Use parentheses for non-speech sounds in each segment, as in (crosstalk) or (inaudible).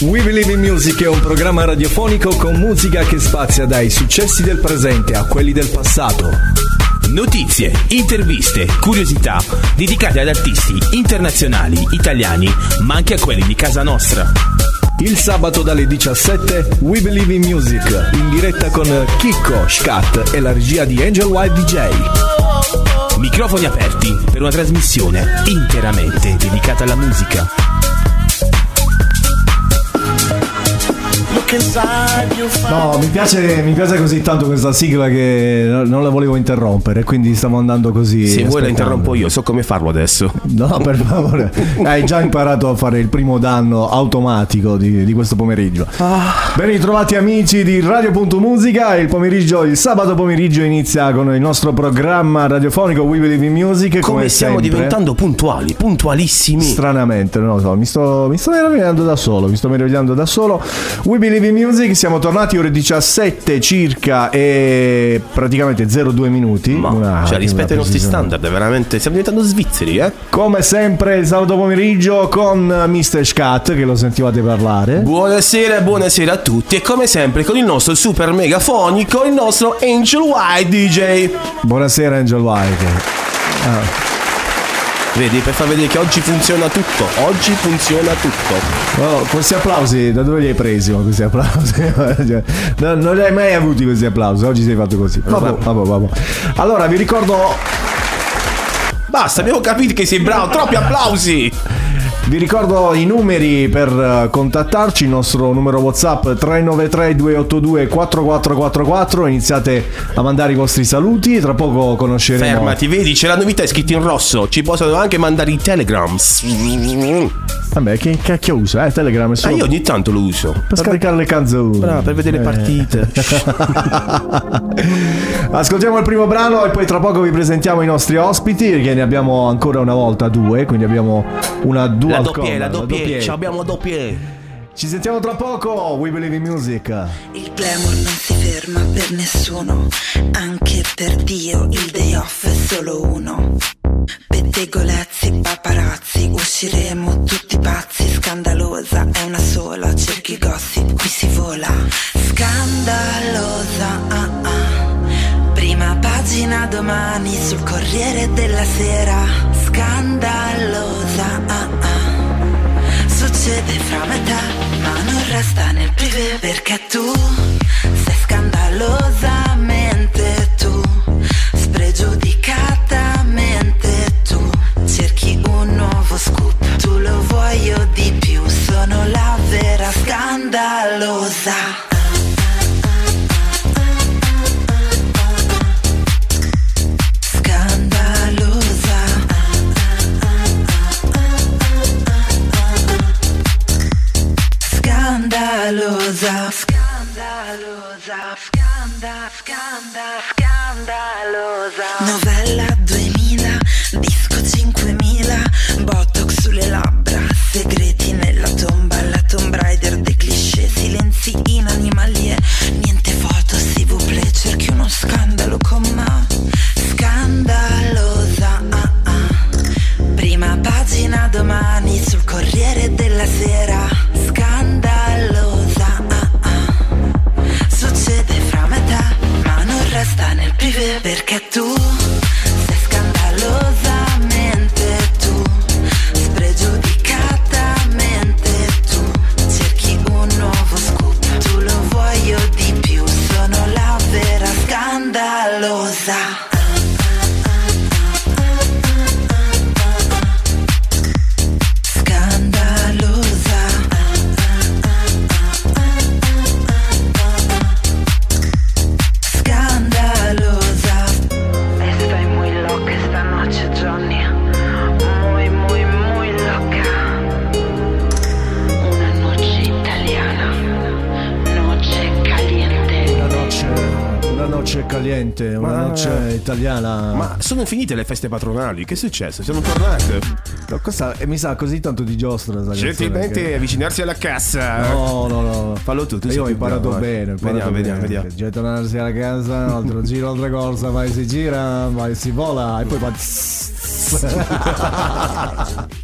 We Believe in Music è un programma radiofonico con musica che spazia dai successi del presente a quelli del passato. Notizie, interviste, curiosità dedicate ad artisti internazionali, italiani, ma anche a quelli di casa nostra. Il sabato dalle 17 We Believe in Music in diretta con Chicco, Scat e la regia di Angel White DJ. Microfoni aperti per una trasmissione interamente dedicata alla musica. No, mi piace, mi piace così tanto questa sigla che non la volevo interrompere, quindi stiamo andando così. Se vuoi la interrompo io, so come farlo adesso. No, per favore. (laughs) Hai già imparato a fare il primo danno automatico di, di questo pomeriggio. Ah. Ben ritrovati amici di Radio.musica. Il pomeriggio, il sabato pomeriggio inizia con il nostro programma radiofonico We Believe in Music. Come, Come stiamo sempre. diventando puntuali, puntualissimi. Stranamente, non lo so, mi sto, mi sto meravigliando da solo, mi sto meravigliando da solo. We Believe in Music, siamo tornati ore 17 circa e praticamente 02 minuti. Ma, Una- cioè, rispetto ai nostri standard, veramente stiamo diventando svizzeri, eh? Come sempre il sabato pomeriggio con Mr. Scat che lo sentivate parlare. Buonasera, buonasera a tutti e come sempre con il nostro super megafonico, il nostro Angel White DJ. Buonasera Angel White. Vedi, per far vedere che oggi funziona tutto, oggi funziona tutto. Oh, questi applausi da dove li hai presi? questi applausi? (laughs) No, non li hai mai avuti questi applausi, oggi sei fatto così. Vabbè, vabbè, vabbè. Allora vi ricordo Basta, abbiamo capito che sei bravo, troppi applausi. Vi ricordo i numeri per eh, contattarci, il nostro numero WhatsApp 393 282 4444, iniziate a mandare i vostri saluti, tra poco conosceremo Fermati, vedi, c'è la novità è scritta in rosso, ci possono anche mandare i telegrams. Vabbè, che cacchio usa? Eh, Telegram è Ah, solo io ogni tanto lo uso. per scaricare le canzoni. Bravo, per vedere le Eh. partite. (laughs) Ascoltiamo il primo brano e poi tra poco vi presentiamo i nostri ospiti, che ne abbiamo ancora una volta due, quindi abbiamo una dual La doppia, la doppia, ci abbiamo la doppia. Ci sentiamo tra poco, We Believe in Music. Il glamour non si ferma per nessuno, anche per Dio il day off è solo uno. Pettegolezzi, paparazzi, usciremo tutti pazzi, scandalosa è una sola, cerchi gossip, qui si vola. Scandalosa, ah ah. Prima pagina domani sul Corriere della Sera. Scandalosa, Succede fra me te, ma non resta nel privé perché tu sei scandalosamente tu, spregiudicatamente tu, cerchi un nuovo scoop, tu lo vuoi io di più, sono la vera. Scandalosa. Scandalosa. Novella sono finite le feste patronali, che è successo? Siamo tornati. No, questa mi sa così tanto di giostra. Gentilmente che- avvicinarsi alla cassa. No, no, no. Fallo tu, tu Io ho imparato bravo, bene. imparato Vediamo, bene. vediamo, vediamo. Gettonarsi alla casa, un altro (laughs) giro, altra corsa, vai si gira, vai si vola e poi fa. (laughs)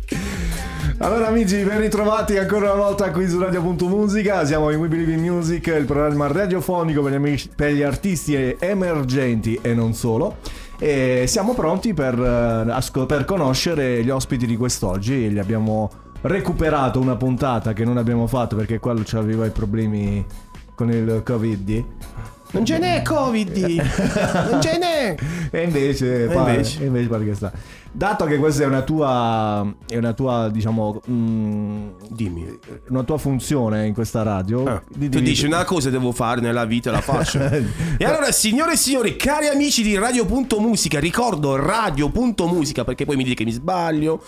Allora amici, ben ritrovati ancora una volta qui su Radio.musica, siamo in We Believe in Music, il programma radiofonico per gli, amici- per gli artisti emergenti e non solo. E siamo pronti per, eh, per conoscere gli ospiti di quest'oggi, li abbiamo recuperato una puntata che non abbiamo fatto perché quello aveva i problemi con il Covid. Non ce n'è Covid. non ce n'è. E invece, pare, invece? e invece pare che sta. Dato che questa è una tua, è una tua, diciamo, mm, Dimmi. una tua funzione in questa radio. Ah, di- tu di- dici una cosa devo fare nella vita la faccio. (laughs) e allora signore e signori, cari amici di Radio.musica, ricordo Radio.musica perché poi mi dite che mi sbaglio.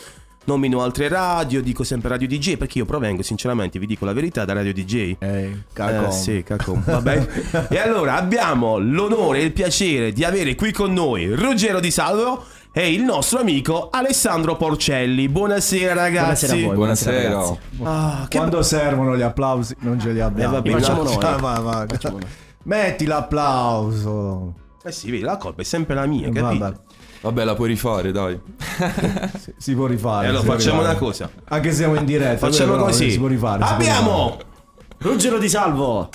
Nomino altre radio, dico sempre Radio DJ perché io provengo sinceramente, vi dico la verità, da Radio DJ. Eh, cacco. Eh, sì, cacco. Vabbè. (laughs) e allora abbiamo l'onore e il piacere di avere qui con noi Ruggero Di Salvo e il nostro amico Alessandro Porcelli. Buonasera ragazzi. Buonasera a voi. Buonasera. ragazzi. Ah, Quando servono gli applausi, non ce li abbiamo. Eh, vabbè, facciamo no. noi. Va, va. Metti l'applauso. Eh sì, vedi, la colpa è sempre la mia, capito? Vabbè, Vabbè, la puoi rifare, dai. (laughs) si- si può rifare. E allora può facciamo rifare. una cosa. Anche se siamo in diretta. Facciamo però, così. Si può rifare. abbiamo Ruggero di Salvo.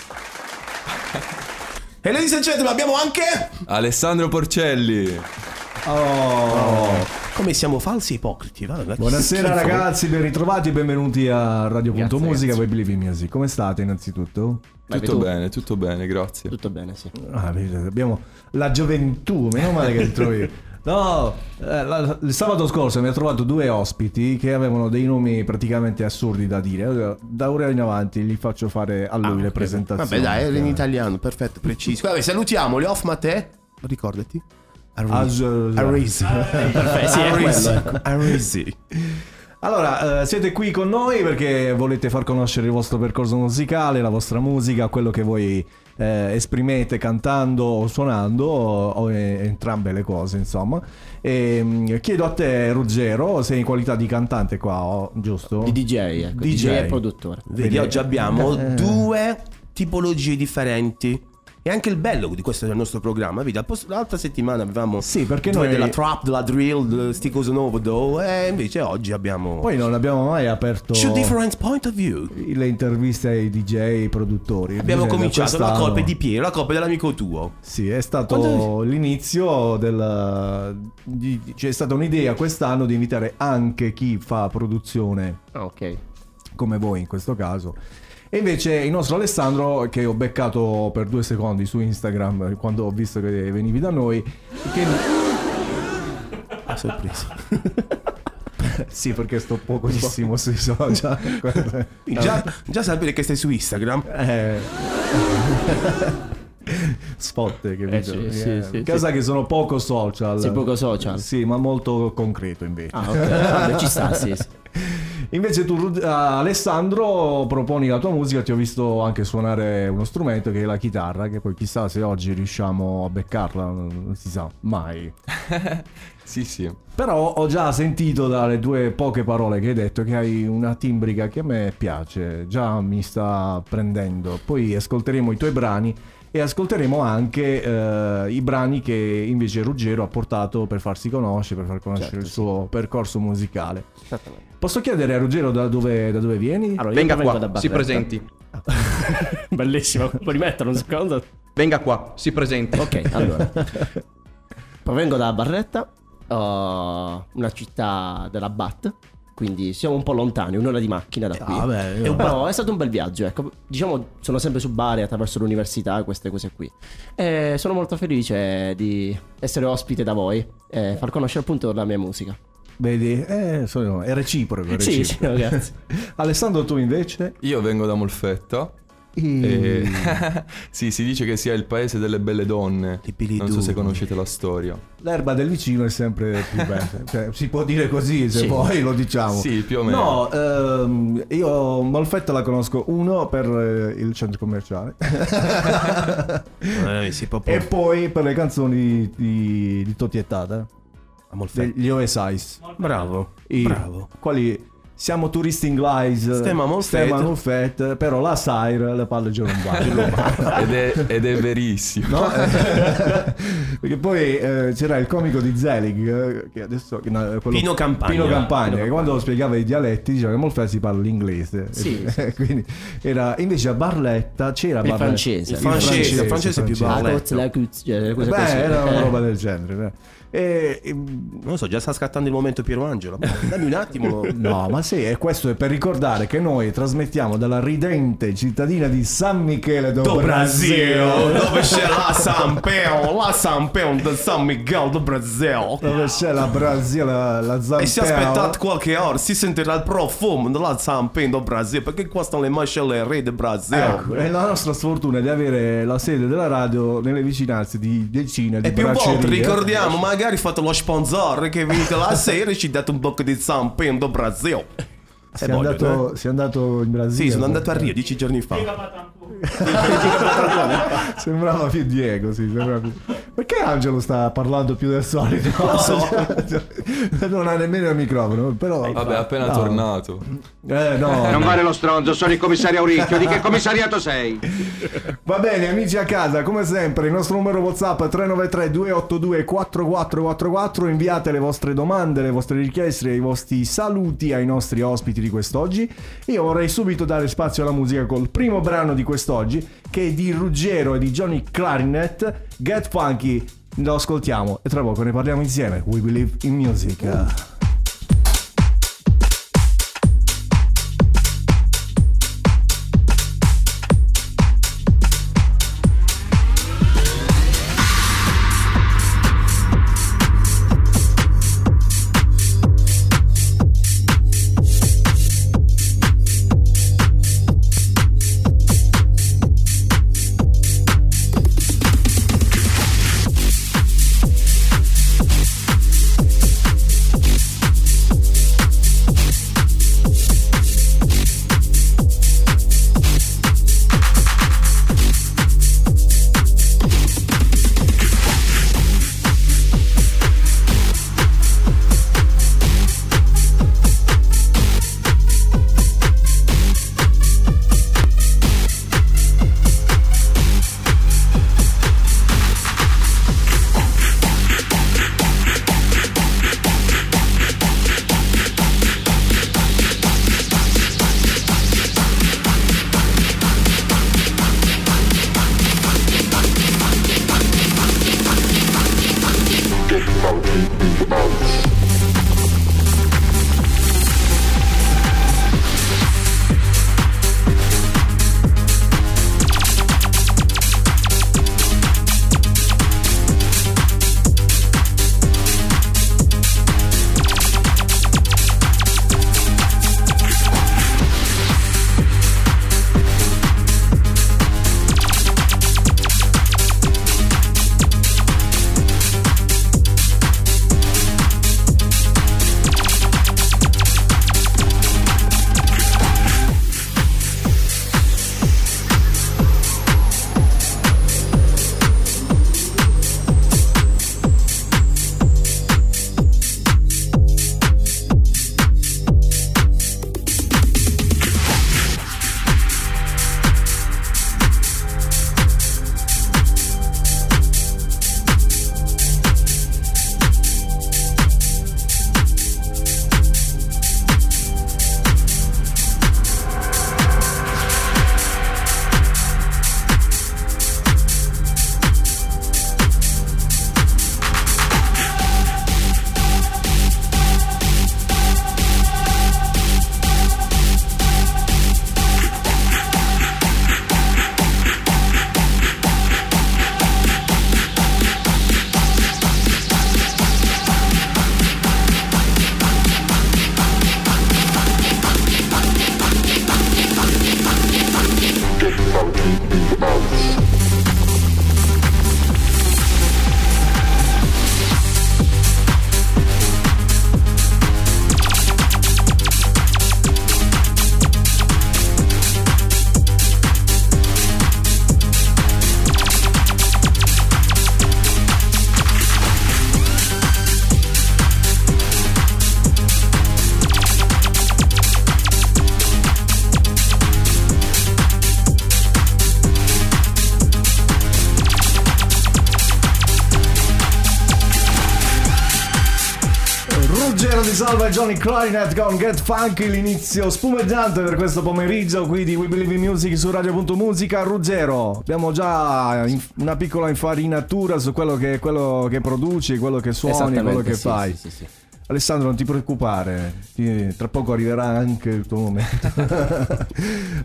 E ladies and gentlemen, abbiamo anche Alessandro Porcelli. rifare. Oh. Come siamo falsi ipocriti, va? Che Buonasera schifo. ragazzi, ben ritrovati benvenuti a Radio.musica, Grazie, voi Believe in Music. Come state innanzitutto? Tutto tu. bene, tutto bene, grazie. Tutto bene, sì. Ah, abbiamo la gioventù, meno male che ti trovi. (laughs) No, eh, la- il sabato scorso mi ha trovato due ospiti che avevano dei nomi praticamente assurdi da dire. Da ora in avanti gli faccio fare a lui le presentazioni. Vabbè, dai, era in italiano, perfetto, preciso. Vabbè, salutiamoli, off Matteo. Ricordati. Arisi. Perfetto, Arisi. quello. Arisi. Allora, eh, siete qui con noi perché volete far conoscere il vostro percorso musicale, la vostra musica, quello che voi eh, esprimete cantando o suonando, o, o, eh, entrambe le cose, insomma. E, mm, chiedo a te, Ruggero, sei in qualità di cantante qua, o- giusto? Di DJ, ecco. DJ. DJ, e produttore. Vedi, oggi abbiamo Eh. due tipologie differenti. E anche il bello di questo del nostro programma, vedi, l'altra settimana avevamo Sì, perché noi- della trap, della drill, sti cose nuove, do, e invece oggi abbiamo Poi non abbiamo mai aperto two different point of view. le interviste ai DJ, ai produttori. Abbiamo Bisogna- cominciato la quest'anno- colpa è di Piero, la colpa dell'amico tuo. Sì, è stato Quando- l'inizio del... di- c'è stata un'idea quest'anno di invitare anche chi fa produzione Ah, ok. come voi in questo caso. E invece il nostro Alessandro, che ho beccato per due secondi su Instagram quando ho visto che venivi da noi, che... (laughs) A sorpresa. (laughs) sì, perché sto pochissimo sui social. (laughs) già, già sapere che stai su Instagram. Eh. (laughs) Spot? Eh, sì, sì, Eh, sì, cosa sì. che sono poco social. Sei poco social. Sì, ma molto concreto invece. Ah, ok. Vabbè, ci sta, sì, sì. (laughs) Invece tu, ah, Alessandro, proponi la tua musica, ti ho visto anche suonare uno strumento che è la chitarra, che poi chissà se oggi riusciamo a beccarla, non non si sa mai. (laughs) Sì, sì. Però ho già sentito dalle due poche parole che hai detto che hai una timbrica che a me piace, già mi sta prendendo. Poi ascolteremo i tuoi brani e ascolteremo anche eh, i brani che invece Ruggero ha portato per farsi conoscere, per far conoscere Certo, il sì. suo percorso musicale. Esattamente. Posso chiedere a Ruggero da dove, da dove vieni? Allora, Venga qua, da si presenti. (laughs) Bellissimo. Puoi rimettere un secondo? Venga qua, si presenti. Ok, allora. (laughs) Provengo da Barretta, uh, una città della Bat. Quindi siamo un po' lontani, un'ora di macchina da qui. Ah, beh, È, po'- è stato un bel viaggio, ecco. Diciamo, sono sempre su Bari attraverso l'università, queste cose qui. E sono molto felice di essere ospite da voi e far conoscere appunto la mia musica. Vedi, eh, sono- è reciproco. È Sì, reciproco. sì, ragazzi. (laughs) Alessandro, tu invece? Io vengo da Molfetta E- (laughs) sì, si dice che sia il paese delle belle donne. Non so se conoscete la storia. L'erba del vicino è sempre più bella. (laughs) Cioè, si può dire così se Sì. poi lo diciamo. Sì, più o meno. No, ehm, io Molfetta la conosco uno per eh, il centro commerciale Eh, (laughs) e poi per le canzoni di, di Totti e Tata, degli OSIs. Bravo. I- Bravo. Quali siamo turisti in Glise, Stemma Molfetta. Stemma Molfetta, però la Sire le non vanno. (laughs) Ed è, ed è verissimo. No? (laughs) Perché poi eh, c'era il comico di Zelig, eh, che adesso... che no, quello- Pino Campagna. Pino Campagna, Pino che quando spiegava i dialetti diceva che molto si parla l'inglese. Sì, (laughs) E quindi era, invece a Barletta c'era Il Barletta- francese. Il francese, il francese è più Barletta. la cioè, Beh, era una roba del genere. eh. E, e- Non lo so, già sta scattando il momento Piero Angelo. Dammi un attimo. no, ma sì, e questo è per ricordare che noi trasmettiamo dalla ridente cittadina di San Michele do, Do Brasil. Brasil, dove c'è la San Peo, la San Peo di San Miguel do Brasil. Dove c'è la Brasile, la, la Zampeo. E se aspettate qualche ora si sentirà il profumo della San Peo do Brasil, perché qua stanno le macellerie del Brasil. Ecco, è la nostra sfortuna di avere la sede della radio nelle vicinanze di decine di E più volte ricordiamo, magari fate lo sponsor che venite la sera e ci date un po' di San Peo do Brasil. Sei andato, eh. sei andato in Brasile? Sì, sono andato a Rio dieci giorni fa. (laughs) Sembrava più Diego, sì, sembrava più... Perché Angelo sta parlando più del solito? (laughs) lo so. (laughs) non ha nemmeno il microfono, però... Vabbè, è appena No. tornato. Eh, no. Non vale lo stronzo, sono il commissario Auricchio. Di che commissariato sei? Va bene, amici a casa, come sempre, il nostro numero WhatsApp è 393 282 4444. Inviate le vostre domande, le vostre richieste, i vostri saluti ai nostri ospiti di quest'oggi. Io vorrei subito dare spazio alla musica col primo brano di quest'oggi, che è di Ruggero e di Johnny Clarinet, Get Funky. Lo ascoltiamo e tra poco ne parliamo insieme. We believe in music. Salva Johnny Clarinet con Get Funky, l'inizio spumeggiante per questo pomeriggio qui di We Believe in Music su Radio.musica. Ruggero, abbiamo già una piccola infarinatura su quello che, quello che produci, quello che suoni, quello che sì, fai. sì, sì. Alessandro, non ti preoccupare, ti- tra poco arriverà anche il tuo momento. (laughs)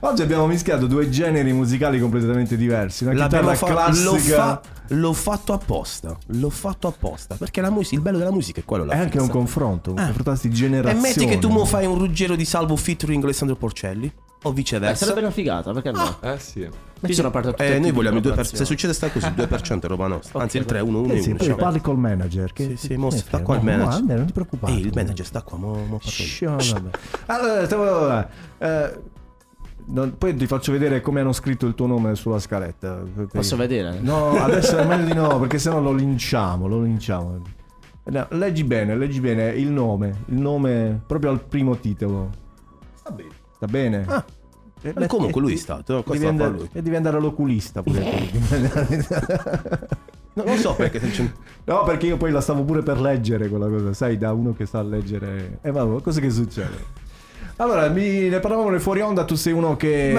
Oggi abbiamo mischiato due generi musicali completamente diversi. Una L'abbiamo chitarra fa- classica l'ho, fa- l'ho fatto apposta. L'ho fatto apposta. Perché la musica, il bello della musica è quello è anche un confronto, un confronto di E generazioni. metti che tu mo fai un Ruggero di Salvo featuring Alessandro Porcelli. O Eh, viceversa. sarebbe una figata, perché no? Eh sì. Ci sono aperto tutti Eh, noi vogliamo il di 2%. Se succede sta così, il 2% è roba nostra. Anzi, il 3, 1, 1, Eh sì, 1. poi parli col manager. Che, Sì, sì, mo sta qua il No, manager. vabbè, non ti preoccupare. Ehi, il manager sta qua, mo, mo. Allora, stavo- eh, non- poi ti faccio vedere come hanno scritto il tuo nome sulla scaletta. Posso vedere? No, adesso è meglio di no, perché sennò lo linciamo, lo linciamo. No, leggi bene, leggi bene il nome, il nome proprio al primo titolo. Sta bene. Sta bene? Ah, Eh, ma comunque eh, lui è stato, Devi lo fa andare, lui. e devi andare all'oculista pure. No, non so perché No, perché io poi la stavo pure per leggere quella cosa, sai, da uno che sa leggere. E vabbè, cosa che succede? Allora, mi, ne parlavamo nel fuori onda, tu sei uno che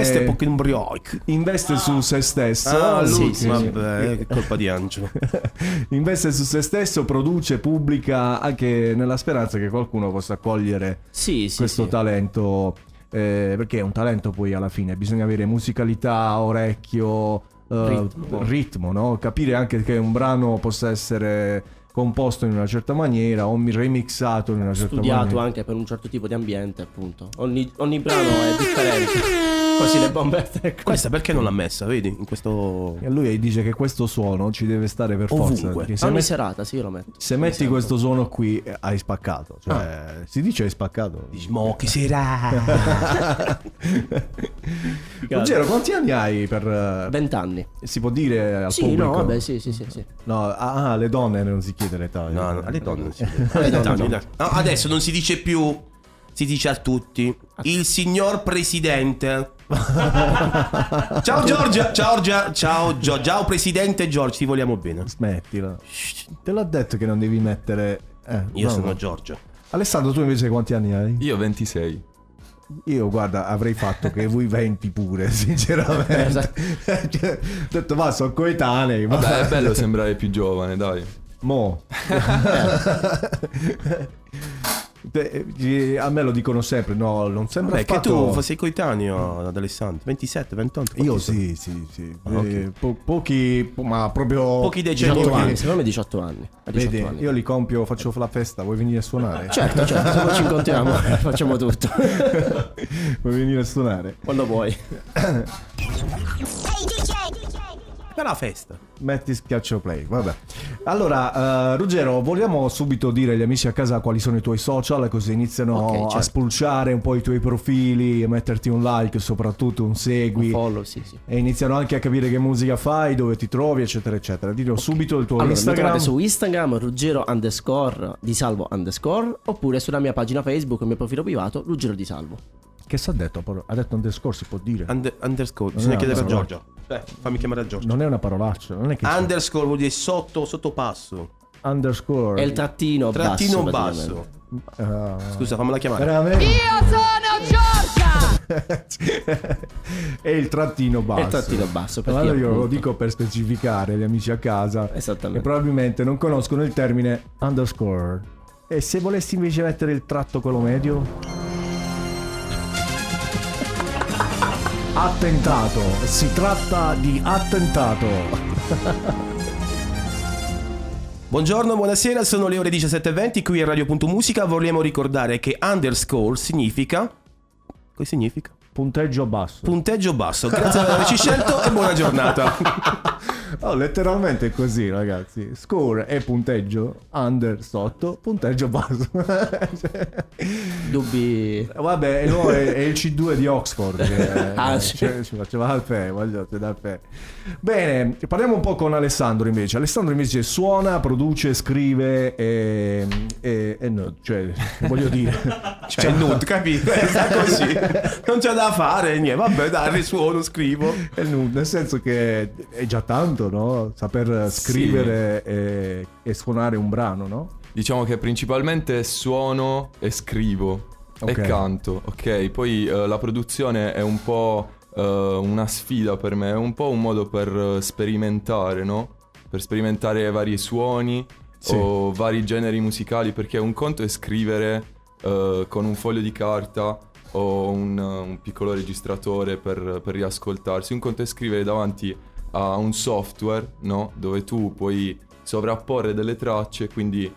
investe su se stesso. Ah, lui- sì, sì, vabbè, che colpa di Angelo. (laughs) investe su se stesso, produce, pubblica anche nella speranza che qualcuno possa cogliere Sì, sì, questo sì. talento. Eh, perché è un talento poi alla fine, bisogna avere musicalità, orecchio, eh, Ritmo. ritmo, no? capire anche che un brano possa essere composto in una certa maniera o remixato in una certa Studiato maniera. anche per un certo tipo di ambiente, appunto. Ogni, ogni brano è differente. Così le bombette. Questa perché non l'ha messa, vedi? In questo... E lui dice che questo suono ci deve stare per forza. Ovunque. perché Se, Ogni met- serata, sì, io lo metto. se metti questo suono qui eh, hai spaccato. Cioè, si dice hai spaccato. Dici, mo che sarà? (laughs) Ruggero, quanti anni hai per... eh, Vent'anni. si può dire al Sì, pubblico? no, vabbè, sì, sì, sì, sì. No, ah, alle donne non si chiede l'età. No, no, alle donne non si Alle dice. donne. No, adesso non si dice più, si dice a tutti, il signor presidente. (laughs) ciao Giorgia, ciao Giorgia, ciao Gio- ciao presidente Giorgio, ti vogliamo bene. Smettila. Te l'ho detto che non devi mettere... eh, Io no, sono no. Giorgio. Alessandro, tu invece quanti anni hai? Io 26. Io guarda, avrei fatto che voi 20 pure, (laughs) sinceramente. Esatto. Cioè, (laughs) ho detto, ma sono coetanei. Ma... Vabbè, è bello sembrare più giovane, dai. Mo. Eh, a me lo dicono sempre, no, non sembra Beh, che affatto... tu sei coetaneo ad Alessandro, 27, 28. Io sì, sì, sì. Ah, ok. Eh, po- pochi, po- ma proprio... Pochi decenni 18 fa. anni, secondo me 18 anni. A 18 Vedi, anni. io li compio, faccio la festa, vuoi venire a suonare? Certo, certo, se poi ci incontriamo (laughs) facciamo tutto. Vuoi venire a suonare? Quando vuoi. (laughs) Per la festa. Metti schiaccio play, vabbè. Allora, eh, Ruggero, vogliamo subito dire agli amici a casa quali sono i tuoi social, così iniziano Ok, a certo. spulciare un po' i tuoi profili, metterti un like, soprattutto un segui. Follow, sì, sì. E iniziano anche a capire che musica fai, dove ti trovi, eccetera, eccetera. Dillo subito il tuo Allora, Instagram. su Instagram Ruggero underscore di Salvo underscore oppure sulla mia pagina Facebook, il mio profilo privato Ruggero di Salvo. Che sa detto? Ha detto underscore, si può dire. Under- underscore, bisogna chiedere a no. Giorgio. Beh, fammi chiamare a Giorgio. Non è una parolaccia, non è che c'è- Underscore vuol dire sotto, sottopasso. underscore. È il trattino, Trattino basso. basso. Ah, Scusa, fammela chiamare. veramente? Io sono Giorgia! (laughs) è il trattino basso. È il trattino basso, perché Allora io lo appunto- dico per specificare agli amici a casa Esattamente. che probabilmente non conoscono il termine underscore. E se volessi invece mettere il tratto quello medio? Attentato, si tratta di attentato. Buongiorno, buonasera, sono le ore 17.20 qui a Radio.musica. Vogliamo ricordare che underscore significa... Cosa significa? Punteggio basso. Punteggio basso. Grazie per averci scelto e buona giornata. (laughs) Oh, letteralmente è così, ragazzi. Score e punteggio under sotto, punteggio basso. (laughs) Dubbi. Vabbè, no, è, è il C2 di Oxford che (laughs) Ah, eh, sì. ci, ci faceva al fe, voglio dal fe. Bene, parliamo un po' con Alessandro invece. Alessandro invece suona, produce, scrive e, e, e no, cioè, voglio dire, Cioè, il nude, capito? Sta così. Non c'è da fare, niente. Vabbè, dai, risuono, scrivo. nel senso che è già tanto, no? Saper scrivere e, e suonare un brano, no? Diciamo che principalmente suono e scrivo Ok. e canto, ok? Poi eh, la produzione è un po' eh, una sfida per me, è un po' un modo per sperimentare, no? Per sperimentare vari suoni Sì. o vari generi musicali, perché un conto è scrivere eh, con un foglio di carta o un, un piccolo registratore per, per riascoltarsi, un conto è scrivere davanti a un software, no? Dove tu puoi sovrapporre delle tracce, quindi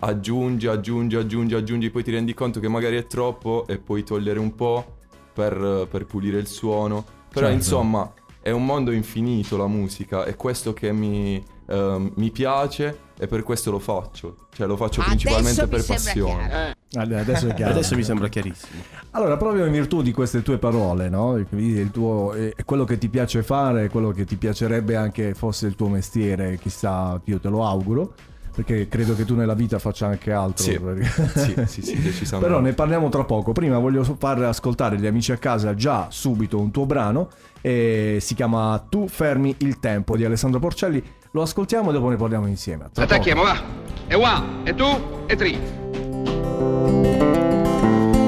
aggiungi, aggiungi, aggiungi, aggiungi, poi ti rendi conto che magari è troppo e puoi togliere un po' per, per pulire il suono. Però Certo. insomma è un mondo infinito la musica, è questo che mi, ehm, mi piace e per questo lo faccio. Cioè lo faccio principalmente per passione. Allora, Adesso è (laughs) chiaro. Adesso mi sembra chiarissimo. Allora, proprio in virtù di queste tue parole, no? Il tuo, è quello che ti piace fare, quello che ti piacerebbe anche fosse il tuo mestiere, chissà, io te lo auguro, perché credo che tu nella vita faccia anche altro. Sì, perché- (laughs) sì, sì, sì, decisamente. Però ne parliamo tra poco. Prima voglio far ascoltare agli amici a casa già subito un tuo brano. E si chiama Tu fermi il tempo di Alessandro Porcelli. Lo ascoltiamo e dopo ne parliamo insieme. Tra poco. Attacchiamo, va. E one, e two, e three.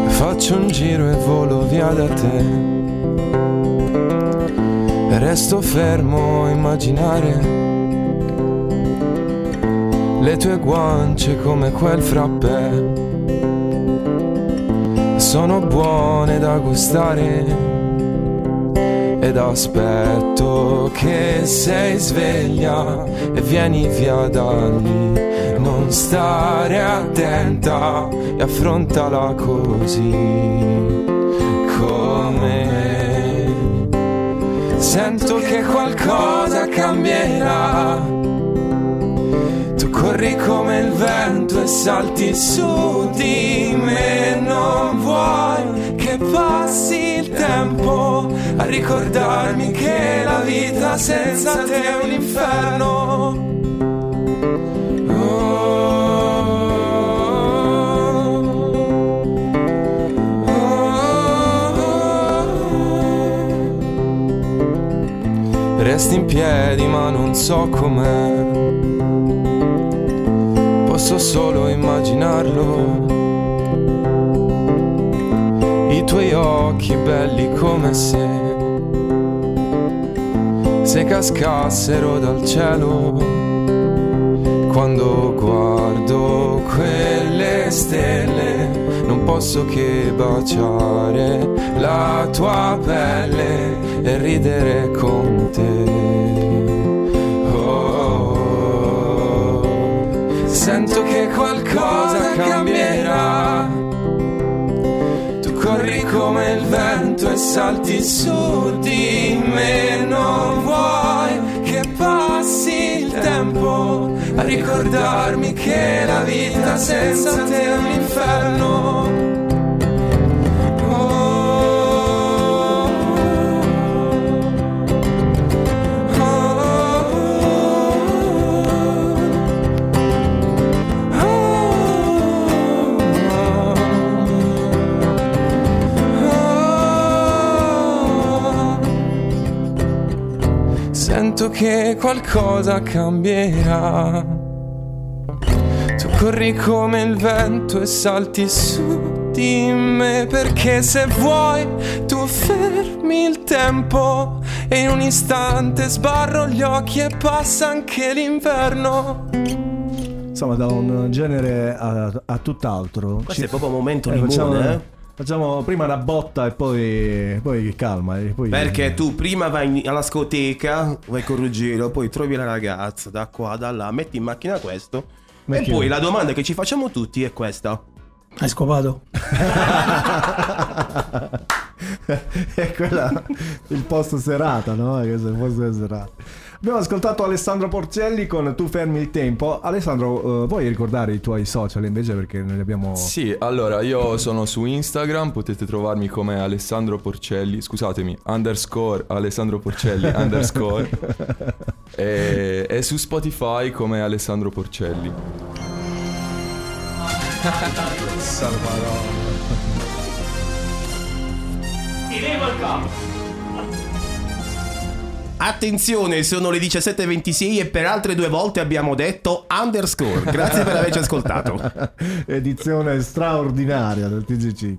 Faccio un giro e volo via da te. E resto fermo a immaginare le tue guance come quel frappè. Sono buone da gustare. Ed aspetto che sei sveglia e vieni via da lì. Non stare attenta e affrontala così come sento che qualcosa cambierà. Tu corri come il vento e salti su di me, non vuoi passi il tempo a ricordarmi che la vita senza te è un inferno. Resti in piedi ma non so com'è. Posso solo immaginarlo. I tuoi occhi belli come se se cascassero dal cielo. Quando guardo quelle stelle non posso che baciare la tua pelle e ridere con te. Oh, sento che qualcosa cambierà. Come il vento e salti su di me, non vuoi che passi il tempo a ricordarmi che la vita senza te è un inferno. Che qualcosa cambierà. Tu corri come il vento e salti su di me perché se vuoi tu fermi il tempo e in un istante sbarro gli occhi e passa anche l'inverno. Insomma, da un genere a, a tutt'altro. Questo è proprio momento Eh, limone, facciamo, eh. Facciamo prima una botta e poi, poi calma. E poi... Perché tu prima vai in- alla scoteca, vai con Ruggero, poi trovi la ragazza da qua, da là, metti in macchina questo. Metti- E poi la domanda che ci facciamo tutti è questa. Hai scopato? (laughs) (laughs) è quella il post serata, no? È il post serata. Abbiamo ascoltato Alessandro Porcelli con Tu fermi il tempo. Alessandro, eh, vuoi ricordare i tuoi social invece perché noi li abbiamo Sì, allora io sono su Instagram, potete trovarmi come Alessandro Porcelli, scusatemi, underscore Alessandro Porcelli, (laughs) underscore, e, e su Spotify come Alessandro Porcelli. Attenzione, sono le 17.26 e per altre due volte abbiamo detto underscore. Grazie per averci ascoltato. (laughs) edizione straordinaria del TG5.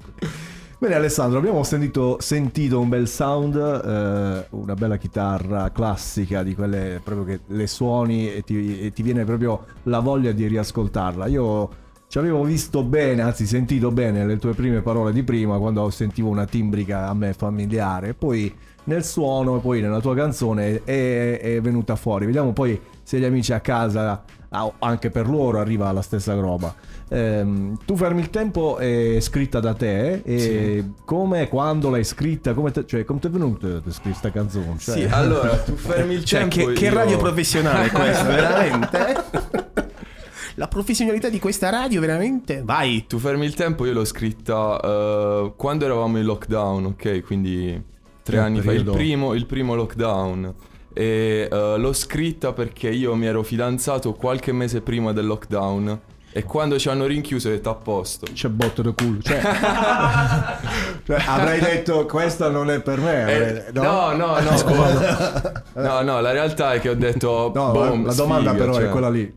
Bene Alessandro, abbiamo sentito, sentito un bel sound, eh, una bella chitarra classica di quelle proprio che le suoni e ti, e ti viene proprio la voglia di riascoltarla. Io ci avevo visto bene, anzi sentito bene le tue prime parole di prima quando sentivo una timbrica a me familiare, poi nel suono e poi nella tua canzone è, è venuta fuori. Vediamo poi se gli amici a casa, ah, anche per loro arriva la stessa roba. Ehm, tu fermi il tempo è scritta da te e come quando l'hai scritta come te, cioè come ti è venuta questa canzone Cioè- Sì, allora tu (laughs) fermi il Cioè, tempo. che, che io- radio professionale è questa, (laughs) veramente? (laughs) La professionalità di questa radio, veramente? Vai. Tu fermi il tempo, io l'ho scritta eh, quando eravamo in lockdown, ok? Quindi tre anni fa, il primo, il primo lockdown. E eh, l'ho scritta perché io mi ero fidanzato qualche mese prima del lockdown. E quando ci hanno rinchiuso ho detto a posto. c'è botto di culo cioè, (laughs) cioè, avrei detto questa non è per me avrei- Eh, no, no, no. (laughs) no, no, la realtà è che ho detto. No, boom, la domanda sfiga, però cioè. è quella lì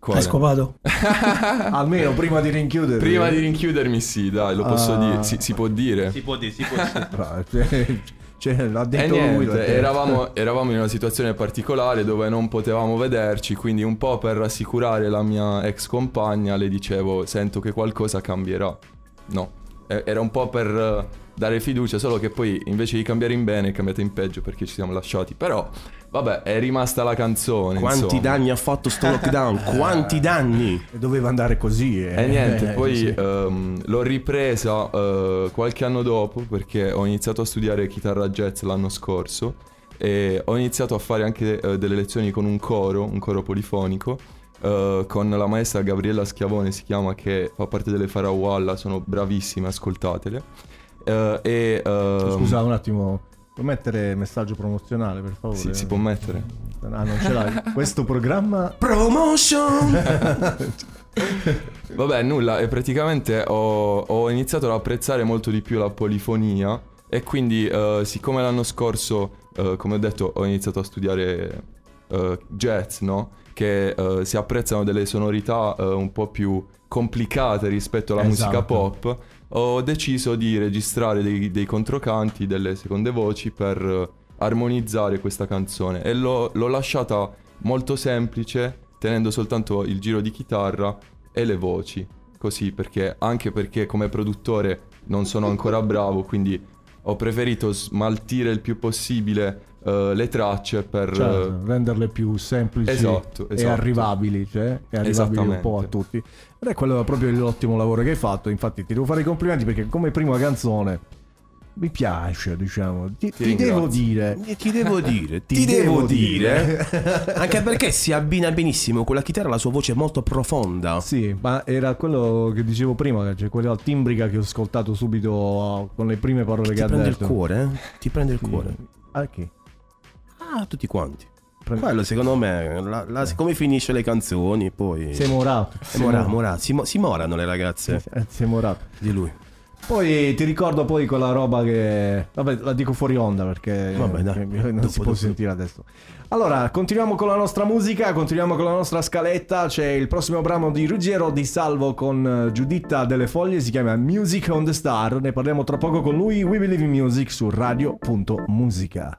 Quale? scopato? (laughs) almeno prima di rinchiuderli Prima di rinchiudermi, sì, dai, lo posso Ah. dire. Si, si può dire. Si può dire, si può dire. Cioè, l'ha detto lui niente, l'ha detto. eravamo, eravamo in una situazione particolare dove non potevamo vederci, quindi un po' per rassicurare la mia ex compagna le dicevo sento che qualcosa cambierà. No, era un po' per eh, dare fiducia, solo che poi invece di cambiare in bene è cambiata in peggio perché ci siamo lasciati. Però, vabbè, è rimasta la canzone. Quanti insomma. danni ha fatto sto lockdown? (laughs) Quanti danni? doveva andare così eh. E niente, Eh, poi sì. ehm, l'ho ripresa eh, qualche anno dopo perché ho iniziato a studiare chitarra jazz l'anno scorso e ho iniziato a fare anche eh, delle lezioni con un coro, un coro polifonico, eh, con la maestra Gabriella Schiavone si chiama che fa parte delle Farawalla, sono bravissime, ascoltatele. Eh, e, ehm, scusa un attimo puoi mettere messaggio promozionale per favore si, si può mettere? ah non ce l'hai (laughs) questo programma Promotion! (laughs) Vabbè, nulla, e praticamente ho, ho iniziato ad apprezzare molto di più la polifonia e quindi eh, siccome l'anno scorso, eh, come ho detto, ho iniziato a studiare eh, jazz, no? Che eh, si apprezzano delle sonorità eh, un po' più complicate rispetto alla musica Esatto. pop, ho deciso di registrare dei, dei controcanti, delle seconde voci per eh, armonizzare questa canzone e l'ho, l'ho lasciata molto semplice, tenendo soltanto il giro di chitarra e le voci. Così, perché anche perché come produttore non sono ancora bravo, quindi ho preferito smaltire il più possibile eh, le tracce per... Certo, renderle più semplici Esatto, e esatto. arrivabili, cioè, e arrivabili un po' a tutti. Ed è quello proprio l'ottimo lavoro che hai fatto. Infatti, ti devo fare i complimenti perché, come prima canzone, mi piace, diciamo. Ti, ti devo ringrazio. dire. Ti devo dire, (laughs) ti, Ti devo, devo dire. (laughs) Anche perché si abbina benissimo con la chitarra, la sua voce è molto profonda. Sì, ma era quello che dicevo prima, cioè quella timbrica che ho ascoltato subito con le prime parole che, Ti ha prende detto. il cuore, eh? Ti prende il cuore. Ah, che? Ah, tutti quanti. Quello secondo me, la- la- come finisce le canzoni, poi... Sei morato. Eh, mora- mora- si, si morano le ragazze Eh, Sei morato. di lui. Poi ti ricordo poi quella roba che... Vabbè, la dico fuori onda perché Vabbè, dai. non Dopo, si può dopo. sentire adesso. Allora, continuiamo con la nostra musica, continuiamo con la nostra scaletta. C'è il prossimo brano di Ruggero Di Salvo con eh, Giuditta delle Foglie, si chiama Music on the Star. Ne parliamo tra poco con lui, We Believe in Music su radio.musica.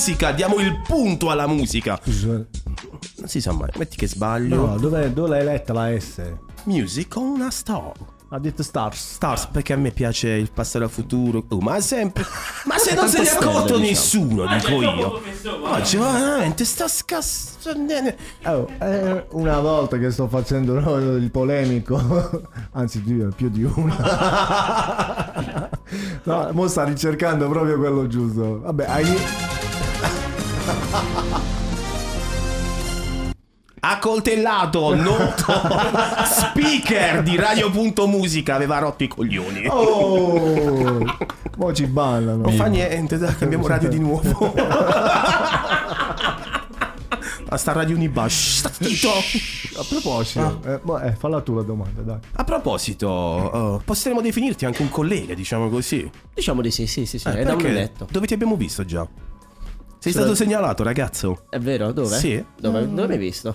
Musica, diamo il punto alla musica. Non si sa mai, metti che sbaglio. No, dove, dove l'hai letta la S? Music on a Star. Ha detto Stars. Stars perché a me piace il passato al futuro. Oh, ma sempre. Ma se non se ne è accorto diciamo. nessuno, dico io. Oggi veramente sta scassando. Oh, è una volta che sto facendo no, il polemico, (laughs) anzi più, più di una. (laughs) no, mo sta ricercando proprio quello giusto. Vabbè, hai... Ha coltellato noto (laughs) speaker di Radio Punto Musica. Aveva rotto i coglioni. Oh, mo ci ballano. Non fa niente, dai, cambiamo radio di nuovo. A sta radio zitto. A proposito, eh, mo- eh, falla tu la domanda, dai. A proposito, oh, potremmo definirti anche un collega, diciamo così. Diciamo di sì, sì, sì, sì. Eh, è da un letto. Dove ti abbiamo visto già? Sei Sulla- stato segnalato, ragazzo. È vero? Dove? Sì. Dove, dove mi hai visto?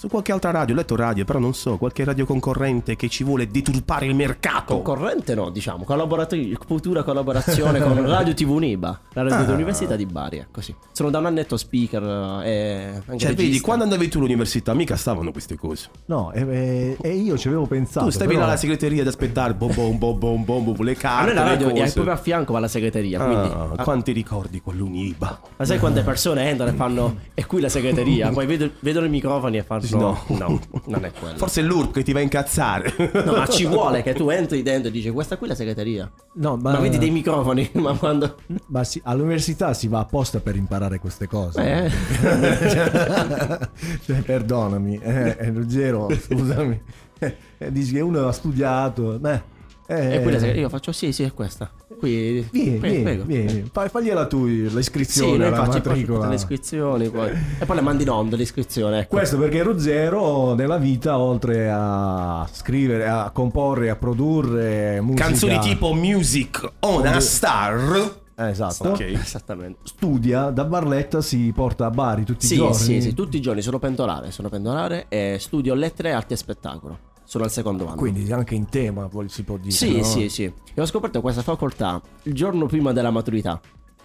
Su qualche altra radio, ho letto radio, però non so, qualche radio concorrente che ci vuole deturpare il mercato. Concorrente no, diciamo, collaboratori- futura collaborazione con (laughs) Radio TV Uniba, la radio Ah. dell'Università di Bari, è così. Sono da un annetto speaker eh, e anche Cioè, vedi, regista. quando andavi tu all'università, mica stavano queste cose. No, e, e- e io ci avevo pensato. tu stavi però- alla segreteria ad aspettare bom bom bom bom bom, bom le carte, noi la radio le è proprio a fianco alla segreteria, quindi... Ah, ah, quanti ricordi quell'uniba? ma sai quante (laughs) persone entrano e fanno è qui la segreteria, poi vedo- vedono i microfoni e fanno no, no, non è quello. Forse è l'URP che ti va a incazzare. No, ma ci vuole che tu entri dentro e dici questa qui è la segreteria. No, Ma, vedi dei microfoni, (laughs) ma quando... Ma sì, all'università si va apposta per imparare queste cose. Eh. (laughs) Cioè, perdonami, eh, eh, Ruggero, scusami. Eh, dici che uno ha studiato. Beh, eh, E qui la segreteria, io faccio sì, sì, è questa. Qui, Vieni, prego, vieni, prego. vieni. Fagliela tu Sì, l'iscrizione noi alla facciamo poi tutte le iscrizioni poi. E poi le mandi in onda l'iscrizione, ecco. Questo perché Ruggero nella vita, oltre a scrivere, a comporre, a produrre musica, Canzoni tipo Music on a Star. Esatto. Ok. (laughs) Esattamente. Studia da Barletta, si porta a Bari tutti Sì, i giorni. sì, sì, tutti i giorni sono pendolare, sono pendolare e studio lettere, arte e spettacolo. Sono al secondo anno. Quindi anche in tema poi si può dire. Sì, no? sì, sì. E ho scoperto questa facoltà il giorno prima della maturità.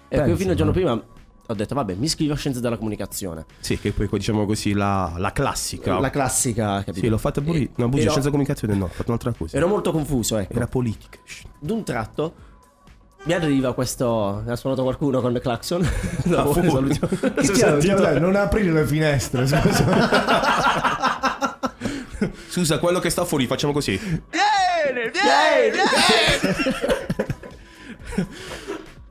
E Pensa, fino al giorno no? prima ho detto, vabbè, mi iscrivo a Scienze della Comunicazione. Sì, che poi diciamo così la, la classica. La classica, capito? Sì, l'ho fatta pure. No, bugia, Ero- scienza comunicazione no, ho fatto un'altra cosa. Ero molto confuso, ecco. Era politica. D'un tratto mi arriva questo. Mi ha suonato qualcuno con il clacson. Ah, (laughs) Dopo fu- salutiamo. Ti chiaro, non aprire le finestre, scusa. (laughs) Scusa, quello che sta fuori, facciamo così. (laughs)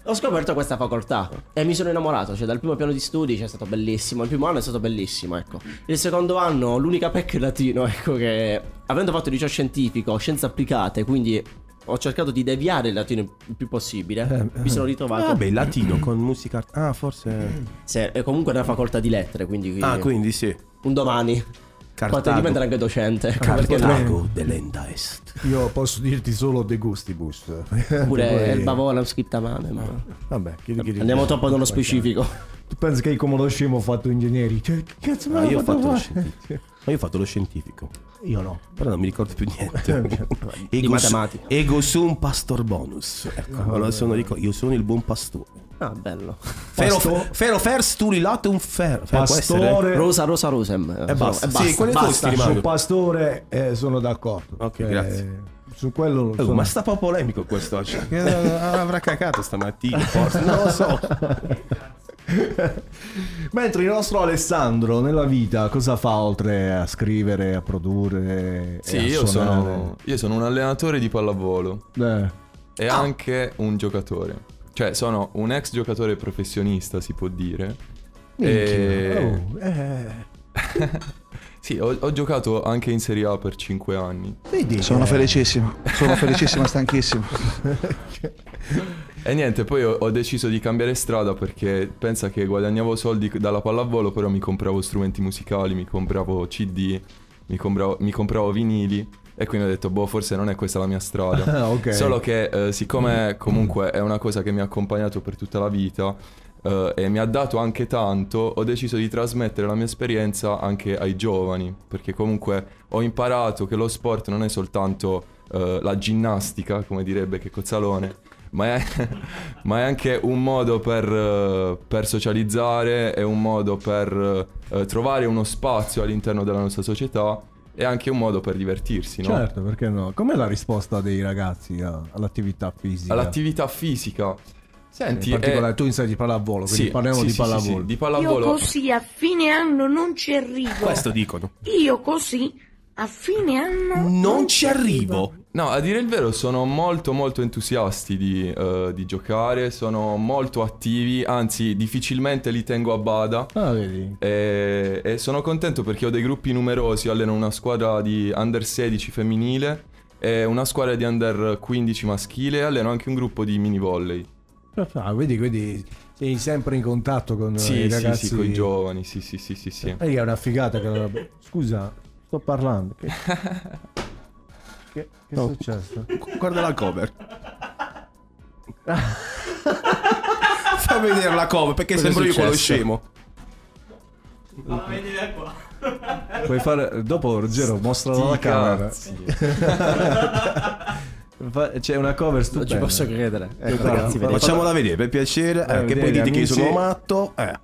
Ho scoperto questa facoltà e mi sono innamorato, cioè dal primo piano di studi c'è stato bellissimo, il primo anno è stato bellissimo, ecco. Il secondo anno l'unica pecca è latino, (laughs) ecco che avendo fatto liceo scientifico, scienze applicate, quindi ho cercato di deviare il latino il più possibile, mi sono ritrovato Vabbè, il latino con musica. Ah, forse. se, è comunque una facoltà di lettere, quindi Ah, quindi sì. un domani potrei Cartago. diventare anche docente, no? Cartago dell'Enda Est. Io posso dirti solo De Gustibus. (laughs) Pure Poi- il bavola, un scriptamane, ma Vabbè, chi, chi- andiamo troppo nello specifico. Tu pensi che come lo scemo ho fatto ingegneri? Cioè, che cazzo Ah, l'ha io ho fatto lo scientifico. Ma io ho fatto lo scientifico. Io no. Però non mi ricordo più niente. (laughs) Di matematica. Ego sum pastor bonus. Ecco, me lo sono io sono il buon pastore. Ah, bello. Fero, Pasto- fero fers turi latte un fer. Essere? Pastore. Rosa, rosa, rosem. E basta. E Sì, quelle basta. cose ti Sul pastore eh, sono d'accordo. Ok, Eh, grazie. Su quello Oh, sono- ma sta un po' polemico questo oggi. (laughs) Eh, Avrà cacato stamattina, forse. Non lo so. (laughs) Mentre il nostro Alessandro nella vita cosa fa oltre a scrivere, a produrre? Sì, e a io sono, io sono un allenatore di pallavolo Eh, e anche un giocatore. Cioè, sono un ex giocatore professionista, si può dire. minchia. E- Oh, eh, (laughs) Sì, ho, ho giocato anche in Serie A per 5 anni. vedi Sono che- felicissimo, sono felicissimo e stanchissimo. E niente, poi ho, ho deciso di cambiare strada perché pensa che guadagnavo soldi dalla pallavolo, però mi compravo strumenti musicali, mi compravo CD, mi compravo, mi compravo vinili. E quindi ho detto, boh, forse non è questa la mia strada. (laughs) Ah, ok. Solo che eh, siccome comunque è una cosa che mi ha accompagnato per tutta la vita eh, e mi ha dato anche tanto, ho deciso di trasmettere la mia esperienza anche ai giovani. Perché comunque ho imparato che lo sport non è soltanto eh, la ginnastica, come direbbe che Cozzalone, ma è, (laughs) ma è anche un modo per, eh, per socializzare, è un modo per eh, trovare uno spazio all'interno della nostra società e anche un modo per divertirsi, no? Certo, perché no? Com'è la risposta dei ragazzi a- all'attività fisica? All'attività fisica. Senti, in particolare, eh, tu insegni di pallavolo, quindi sì, parliamo sì, di sì, pallavolo. sì, di Io pallavolo. così a fine anno non ci arrivo. Questo dicono. Io così a fine anno Non ci arrivo. No, a dire il vero sono molto molto entusiasti di, eh, di giocare, sono molto attivi, anzi difficilmente li tengo a bada. Ah, vedi? E, e sono contento perché ho dei gruppi numerosi, alleno una squadra di under 16 femminile e una squadra di under 15 maschile e alleno anche un gruppo di mini volley. Ah, vedi, quindi sei sempre in contatto con Sì, i sì, ragazzi. sì, con i giovani, sì, sì, sì, sì, sì. È una figata che... Scusa, sto parlando. Che, (laughs) che, che No. è successo? Guarda la cover. (laughs) Fa vedere la cover perché Cosa sembro io quello scemo. (laughs) Puoi fare... Dopo, Ruggero, mostralo Sti alla camera. Fa- C'è una cover Non stupenda. ci posso credere. Ecco, Ragazzi, fa- vedete. Facciamola vedere per piacere. Eh, eh, che vedere poi dite che io sono matto. Eh.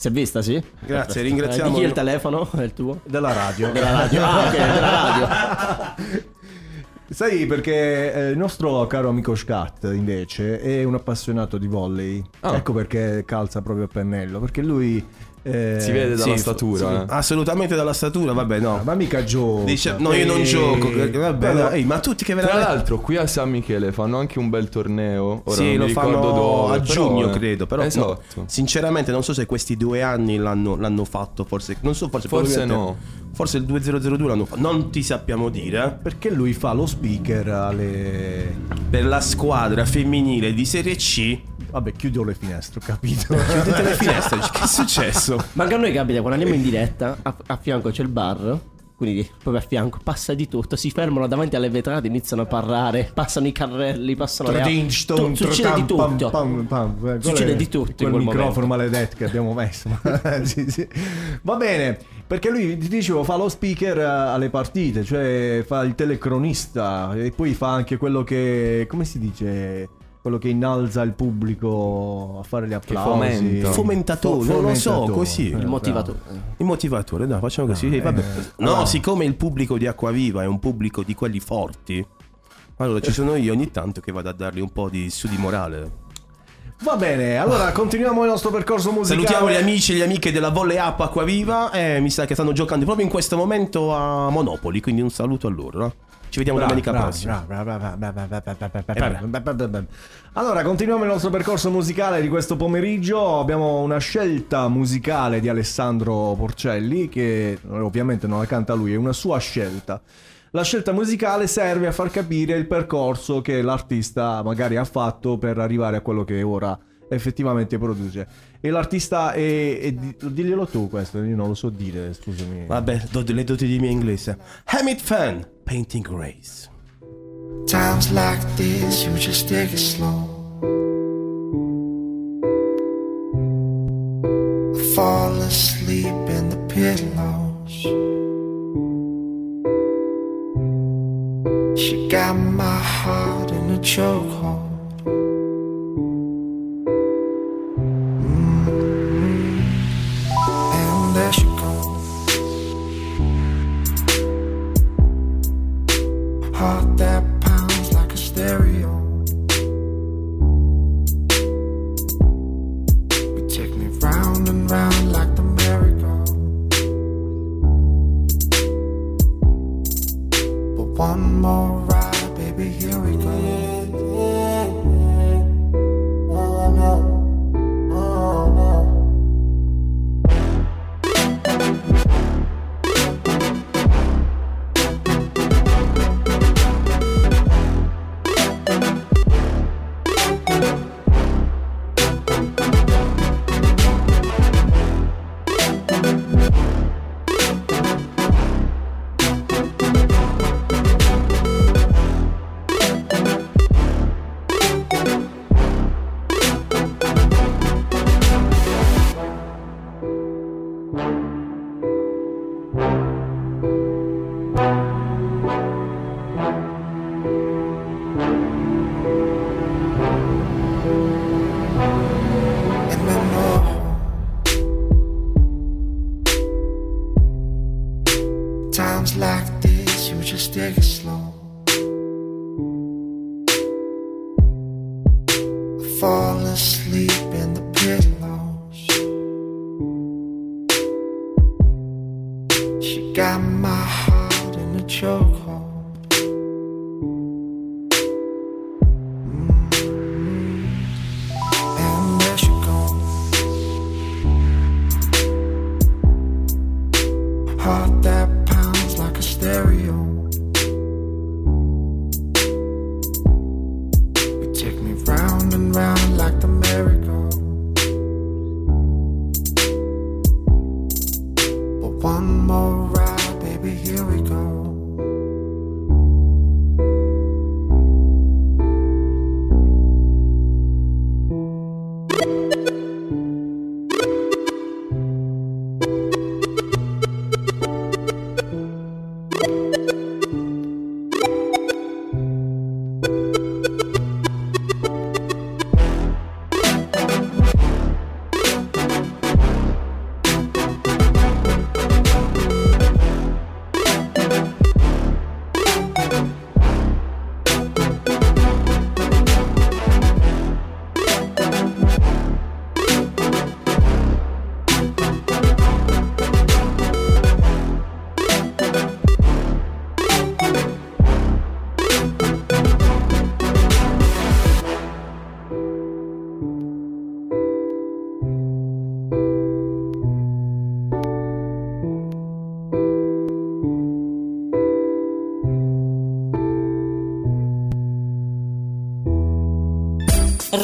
Si è vista, sì? Grazie, Eh, ringraziamo. Di chi è il telefono? È il tuo? Della radio. Della radio. Ah, ok, della radio. (laughs) Sai perché eh, il nostro caro amico Scat invece è un appassionato di volley. Ah. Ecco perché calza proprio a pennello. Perché lui... eh, Si vede dalla sì, statura. sì. eh. Assolutamente dalla statura, vabbè, no. Ma mica gioca. Dice, no, io non Eh, gioco. Vabbè, però- no, ehi, ma tutti che Tra veramente. l'altro qui a San Michele fanno anche un bel torneo. Ora sì, non lo mi ricordo fanno dove, a però, giugno, eh. credo. Però, no, esatto. sinceramente, non so se questi due anni l'hanno, l'hanno fatto. Forse, non so, forse, Forse probabilmente- Forse il 2002 l'hanno fatto. Non ti sappiamo dire. eh. Perché lui fa lo speaker alle... Per la squadra femminile di Serie C. Vabbè, chiudo le finestre, ho capito. (laughs) Chiudete le finestre. Che è successo? Ma anche a noi capita quando andiamo in diretta, a, a fianco c'è il bar. Quindi proprio a fianco passa di tutto, si fermano davanti alle vetrate, iniziano a parlare, passano i carrelli, passano le Tradinstone, Tu- Succede di tutto. pam, pam, pam. Quello Succede è di tutto in Quel quel microfono momento. maledetto che abbiamo messo. (laughs) (laughs) Sì, sì. Va bene, perché lui, ti dicevo, fa lo speaker eh, alle partite, cioè fa il telecronista e poi fa anche quello che, come si dice, quello che innalza il pubblico a fare gli applausi. fomenta. Fomentatore, Fo- non lo so, così. Eh, Il motivatore. Il motivatore, dai, facciamo così. No, sì, vabbè. eh, no, allora. siccome il pubblico di Acquaviva è un pubblico di quelli forti, allora ci sono io ogni tanto che vado a dargli un po' di su di morale. Va bene, allora continuiamo il nostro percorso musicale. Salutiamo gli amici e le amiche della Volley Up Acquaviva e mi sa che stanno giocando proprio in questo momento a Monopoli, quindi un saluto a loro. Ci vediamo Bravo, domenica bravo, prossima. Allora, continuiamo il nostro percorso musicale di questo pomeriggio. Abbiamo una scelta musicale di Alessandro Porcelli, che ovviamente non la canta lui, è una sua scelta. La scelta musicale serve a far capire il percorso che l'artista magari ha fatto per arrivare a quello che ora effettivamente produce. E l'artista è, è di- diglielo tu questo, io non lo so dire, scusami. Vabbè, do le doti di mio inglese. Hamid Fan, Painting Grace. Times like this, you just take it slow. I fall asleep in the pillows. She got my heart in a chokehold. Heart that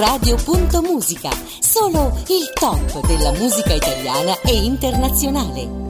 Radio.musica, solo il top della musica italiana e internazionale.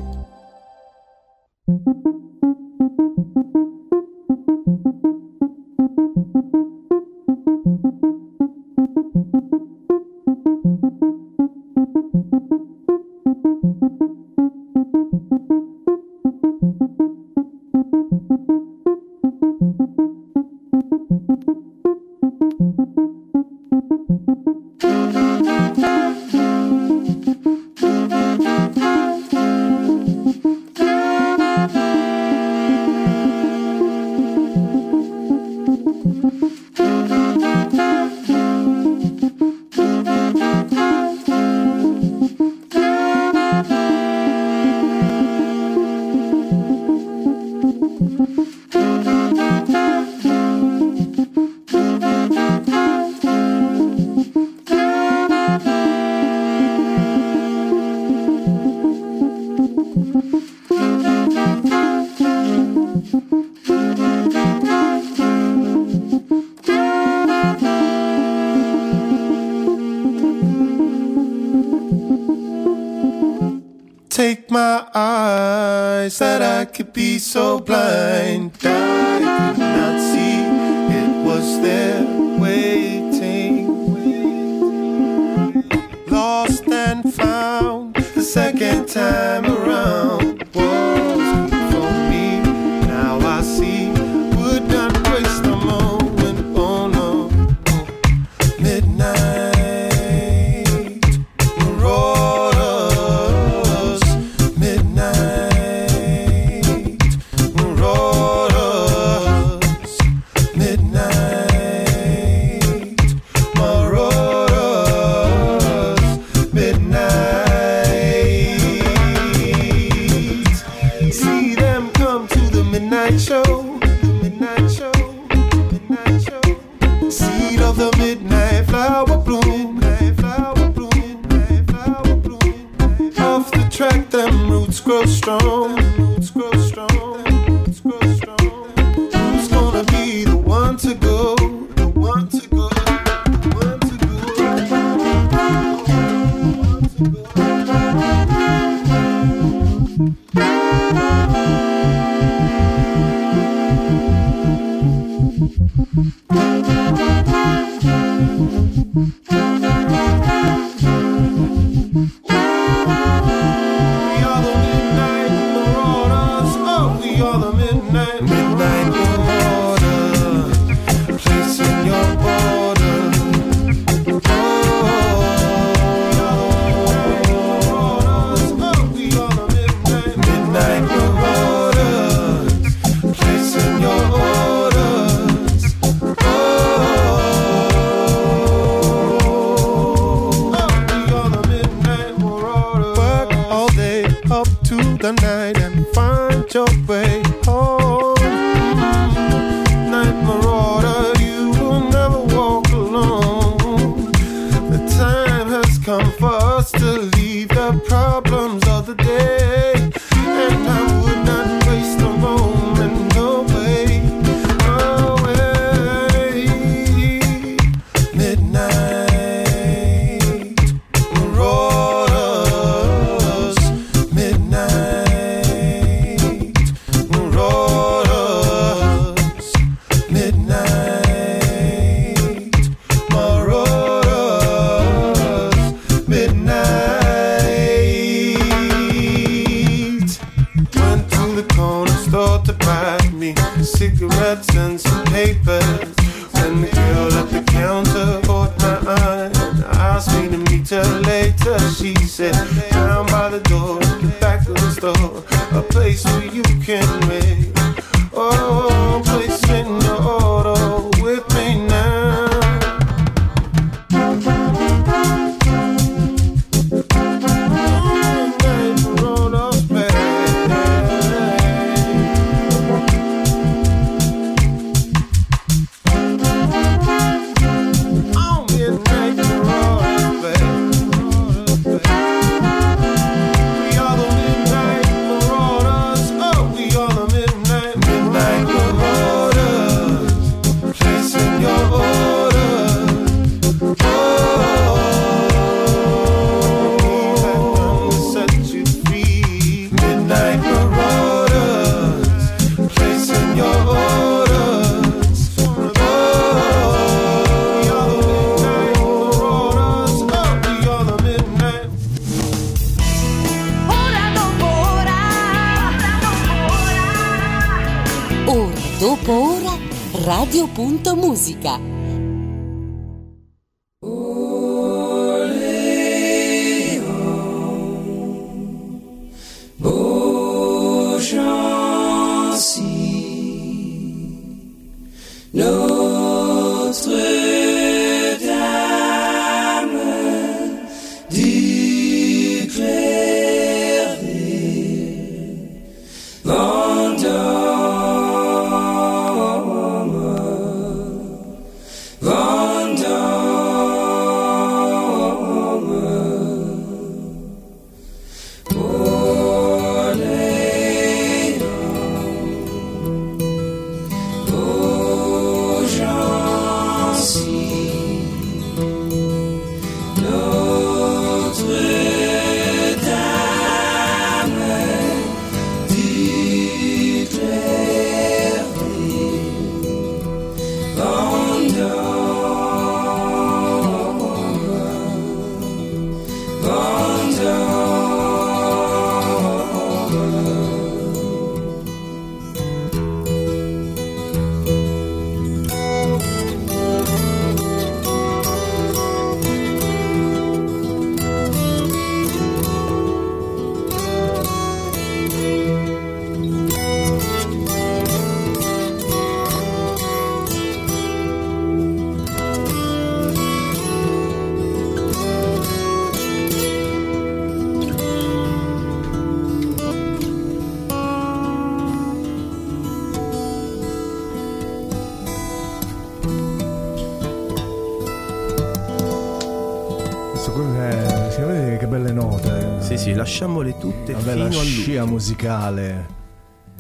Tutte Una bella fino scia all'ultimo. musicale.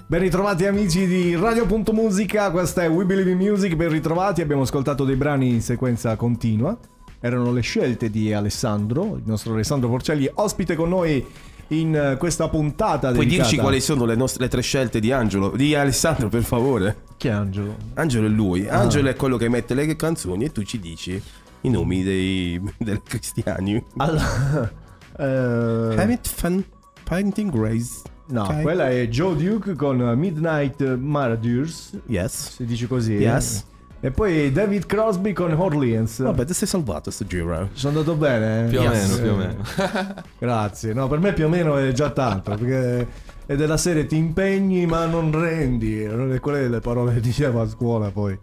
Ben ritrovati amici di Radio.musica, questa è We Believe in Music, ben ritrovati, abbiamo ascoltato dei brani in sequenza continua, erano le scelte di Alessandro, il nostro Alessandro Porcelli, ospite con noi in questa puntata Puoi dedicata- dirci quali sono le nostre le tre scelte di Angelo? Di Alessandro, per favore. Chi è Angelo? Angelo è lui. Ah. Angelo è quello che mette le canzoni e tu ci dici i nomi dei, dei cristiani. Allora, (laughs) eh, Hamid Fan Painting Grace. No, Ok. quella è Joe Duke con Midnight Marauders. Yes. Si dice così. Yes. E poi David Crosby con Orleans. Vabbè, ti sei salvato sto giro. Sono andato bene? Più o Yes. meno, più o meno. (laughs) Grazie. No, per me più o meno è già tanto. Perché è della serie ti impegni ma non rendi. Quelle le parole che diceva a scuola poi.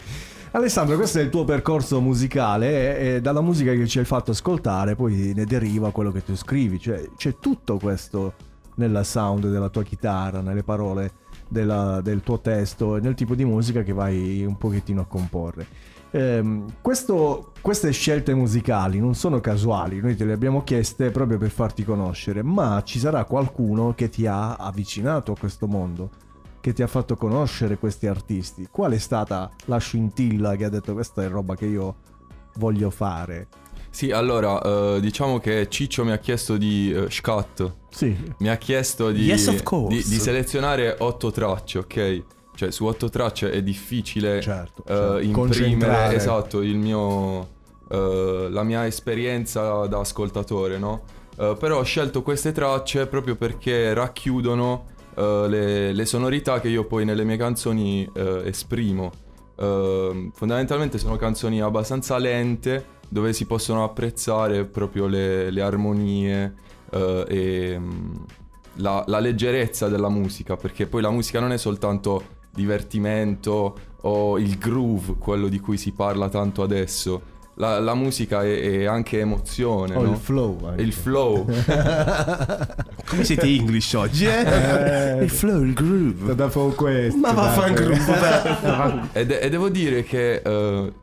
Alessandro, questo è il tuo percorso musicale e, e dalla musica che ci hai fatto ascoltare poi ne deriva quello che tu scrivi. Cioè c'è tutto questo nella sound della tua chitarra, nelle parole della- del tuo testo e nel tipo di musica che vai un pochettino a comporre. Ehm, questo- queste scelte musicali non sono casuali, noi te le abbiamo chieste proprio per farti conoscere, ma ci sarà qualcuno che ti ha avvicinato a questo mondo, che ti ha fatto conoscere questi artisti. Qual è stata la scintilla che ha detto questa è roba che io voglio fare? Sì, allora, eh, diciamo che Ciccio mi ha chiesto di eh, Scat. Sì. Mi ha chiesto di, Yes, of course. di, di selezionare otto tracce, ok? cioè su otto tracce è difficile Certo, eh, certo. imprimere Concentrare. esatto il mio eh, la mia esperienza da ascoltatore, no? Eh, però ho scelto queste tracce proprio perché racchiudono eh, le, le sonorità che io poi nelle mie canzoni eh, esprimo. Eh, fondamentalmente sono canzoni abbastanza lente dove si possono apprezzare proprio le, le armonie eh, e mm, la, la leggerezza della musica, perché poi la musica non è soltanto divertimento o il groove, quello di cui si parla tanto adesso. La, la musica è, è anche emozione, O no? il flow. anche. Il flow. (laughs) Come siete English oggi, eh? Eh, il flow, il groove. Dopo questo. Ma vaffanculo, e, de- e devo dire che... eh,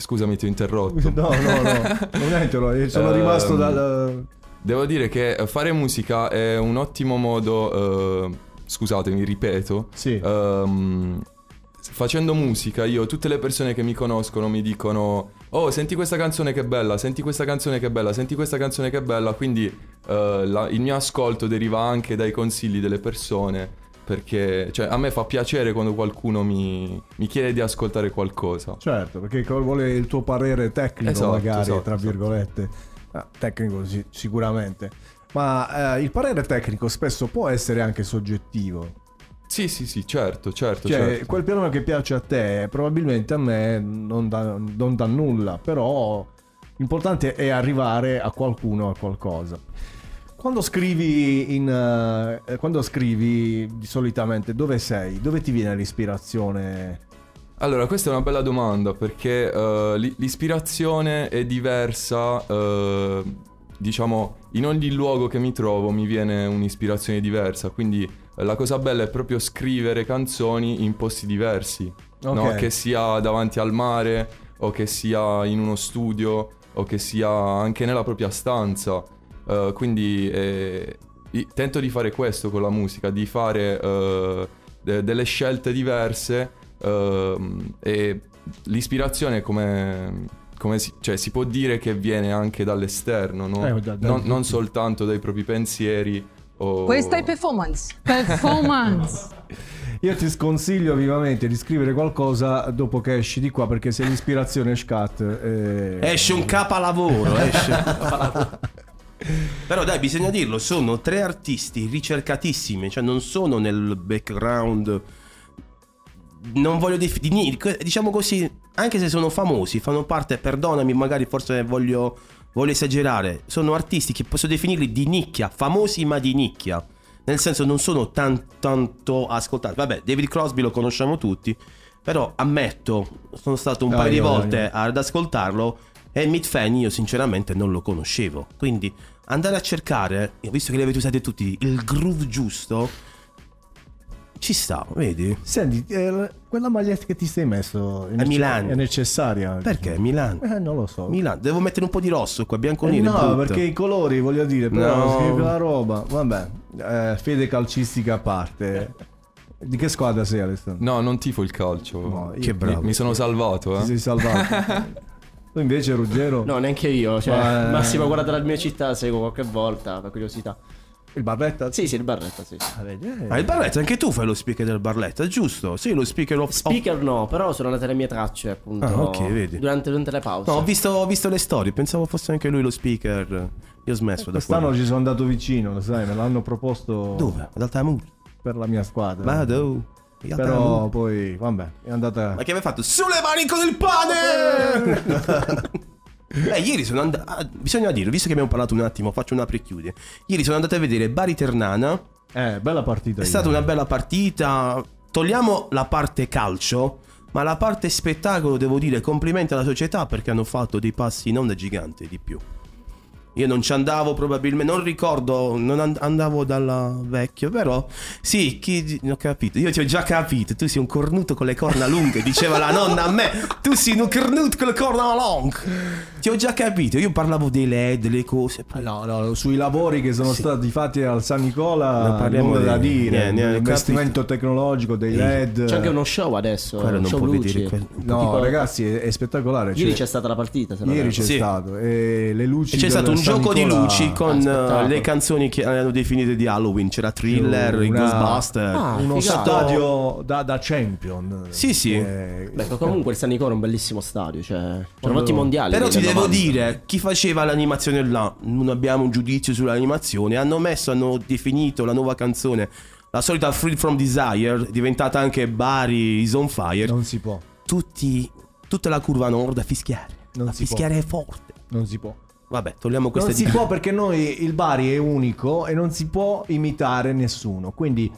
scusami, ti ho interrotto. (laughs) No, no, no. (laughs) Non è interrotto, sono Ehm, rimasto dal... Devo dire che eh, fare musica è un ottimo modo, eh, scusatemi, ripeto. Sì. ehm, facendo musica, io, tutte le persone che mi conoscono mi dicono: Oh, senti questa canzone che bella, senti questa canzone che bella, senti questa canzone che bella. Quindi eh, la- il mio ascolto deriva anche dai consigli delle persone. Perché cioè, a me fa piacere quando qualcuno mi, mi chiede di ascoltare qualcosa. Certo, perché vuole il tuo parere tecnico Esatto, magari, esatto, tra esatto. virgolette. Ah, tecnico sì, sicuramente. Ma eh, il parere tecnico spesso può essere anche soggettivo. Sì, sì, sì, certo, certo. Cioè, certo. quel piano che piace a te, probabilmente a me non dà, non dà nulla, però l'importante è arrivare a qualcuno, a qualcosa. Quando scrivi, in, eh, quando scrivi solitamente, dove sei? Dove ti viene l'ispirazione? Allora, questa è una bella domanda perché l'i- l'ispirazione è diversa, eh, diciamo, in ogni luogo che mi trovo mi viene un'ispirazione diversa, quindi la cosa bella è proprio scrivere canzoni in posti diversi, no? Ok. che sia davanti al mare o che sia in uno studio o che sia anche nella propria stanza. Eh, quindi eh, tento di fare questo con la musica, di fare eh, de- delle scelte diverse ehm, e l'ispirazione come, come si, cioè, si può dire che viene anche dall'esterno, no? Eh, da- da- non, non soltanto dai propri pensieri o... Questa è performance. Performance. (laughs) Io ti sconsiglio vivamente di scrivere qualcosa dopo che esci di qua, perché se l'ispirazione è scat... eh, Esce un capolavoro, esce un capolavoro. (laughs) Però dai, bisogna dirlo, sono tre artisti ricercatissimi, cioè non sono nel background non voglio definire, diciamo così, anche se sono famosi, fanno parte, perdonami, magari forse voglio, voglio esagerare, sono artisti che posso definirli di nicchia, famosi ma di nicchia. Nel senso non sono tan- tanto ascoltati. Vabbè, David Crosby lo conosciamo tutti, però ammetto, sono stato un Ah, paio di io- volte io. ad ascoltarlo e Meat Fan io sinceramente non lo conoscevo. Quindi andare a cercare, visto che li avete usati tutti, il groove giusto, ci sta, vedi? Senti, eh, quella maglietta che ti sei messo è, A Milano. è necessaria? Perché Milan? Eh, non lo so. Milan, devo mettere un po' di rosso qua, bianco Eh, nero. è no, brutto. perché i colori, voglio dire, però No. (laughs) la roba. Vabbè, eh, fede calcistica a parte. Di che squadra sei Alessandro? No, non tifo il calcio. No, io- Che bravo. Mi, mi sono salvato, eh. Ti sei salvato. (laughs) tu invece Ruggero? No, neanche io. Cioè, Ma, (laughs) eh, Massimo, guarda dalla mia città, seguo qualche volta, per curiosità. Il Barretta? Sì, sì, il Barretta, sì. Ah, il Barletta, anche tu fai lo speaker del Barletta, giusto? Sì, lo speaker of... Speaker no, però sono andate le mie tracce, appunto. Ah, ok, vedi. Durante, durante le pause. No, ho visto, ho visto le storie, pensavo fosse anche lui lo speaker. Io ho smesso da Quest'anno quello. ci sono andato vicino, lo sai, me l'hanno proposto Dove? Ad Altamura. per la mia squadra. Vado. In Però Altamura. poi, vabbè, è andata... Ma che aveva fatto? Sulle mani con il pane! (laughs) Eh, ieri sono andato. ah, bisogna dire, visto che abbiamo parlato un attimo, faccio un apri e chiudi. Ieri sono andato a vedere Bari Ternana. Eh, bella partita. È stata una bella partita. Togliamo la parte calcio, ma la parte spettacolo, devo dire, complimenti alla società perché hanno fatto dei passi non da gigante di più. Io non ci andavo probabilmente, non ricordo, non and- andavo dalla vecchio, però sì, chi, ho capito, io ti ho già capito, tu sei un cornuto con le corna lunghe, diceva la nonna a me, tu sei un cornuto con le corna lunghe. Ti ho già capito, io parlavo dei LED, le cose. poi- No, no, sui lavori che sono Sì. stati fatti al San Nicola, Non parliamo nulla da di- dire. L'investimento tecnologico dei LED. C'è anche uno show adesso. Quello non show può luci. quello. No, Tipo- ragazzi, è, è spettacolare. Ieri Cioè, c'è stata la partita. ieri c'è Sì. stato. E le luci E c'è stato un San gioco di Nicola- luci con Ah, eh, le canzoni che hanno definito di Halloween. C'era Thriller, Una- Ghostbuster. Ah, uno figata. stadio da, da champion. Sì, sì. Eh, Beh, comunque il San Nicola è un bellissimo stadio. Cioè, c'erano Quando- molti mondiali. Però anni devo 90. dire, chi faceva l'animazione là, non abbiamo un giudizio sull'animazione, hanno messo, hanno definito la nuova canzone, la solita Free From Desire, diventata anche Bari Is On Fire, non si può. tutti, tutta la curva nord a fischiare. Non a si può. fischiare è forte. Non si può. Vabbè, togliamo queste Non si di- può perché noi il Bari è unico e non si può imitare nessuno. Quindi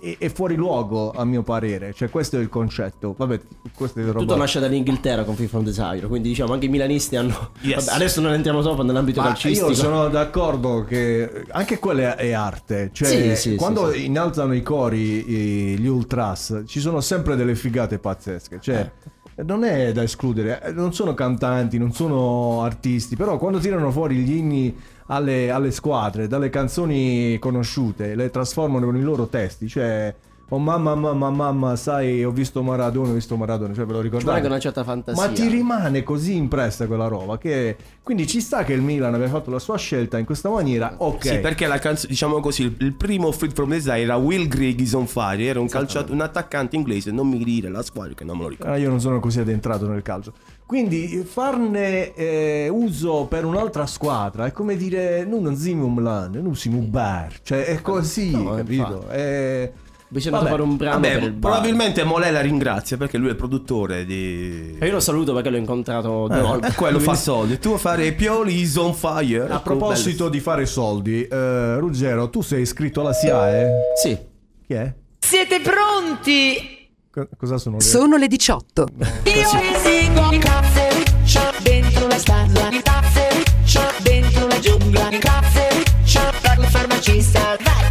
è, è fuori luogo a mio parere. Cioè questo è il concetto. Vabbè, questo è roba... Tutto nasce dall'Inghilterra con Free From Desire. Quindi diciamo anche i milanisti hanno. Yes. Vabbè, adesso non entriamo troppo nell'ambito Ma calcistico. io sono d'accordo che anche quella è arte. Cioè, Sì, sì, quando sì, sì. innalzano i cori i- gli ultras, ci sono sempre delle figate pazzesche. Cioè, Eh. non è da escludere. Non sono cantanti, non sono artisti, però quando tirano fuori gli inni alle, alle squadre, dalle canzoni conosciute, le trasformano con i loro testi. Cioè, oh mamma, mamma, mamma, sai, ho visto Maradona, ho visto Maradona. Cioè, ve lo Ci ricordate? anche una certa fantasia. Ma ti rimane così impressa quella roba che quindi ci sta che il Milan abbia fatto la sua scelta in questa maniera. Ok. Sì, perché la canzone, diciamo così, il, il primo Free From Desire era Will Grigg Is On Fire, era un, calciato, un attaccante inglese, non mi dire la squadra che non me lo ricordo. Ah, io non sono così addentrato nel calcio. Quindi farne eh, uso per un'altra squadra è come dire non siamo un Milan, non siamo un bar. Cioè è così, No, capito? È... Bisogna Vabbè. fare un brano Vabbè, per il bar. probabilmente Molè la ringrazia perché lui è il produttore di... E io lo saluto perché l'ho incontrato due volte. Eh, quello fa soldi. Tu a fare Pioli is on fire. A proposito di fare soldi, eh, Ruggero, tu sei iscritto alla SIAE? Sì. Chi è? Siete pronti? Co- cosa sono le... Sono le 18. Io esigo il caffeuccio dentro la stanza, il caffeuccio dentro la giungla, il caffeuccio per il farmacista. Vai,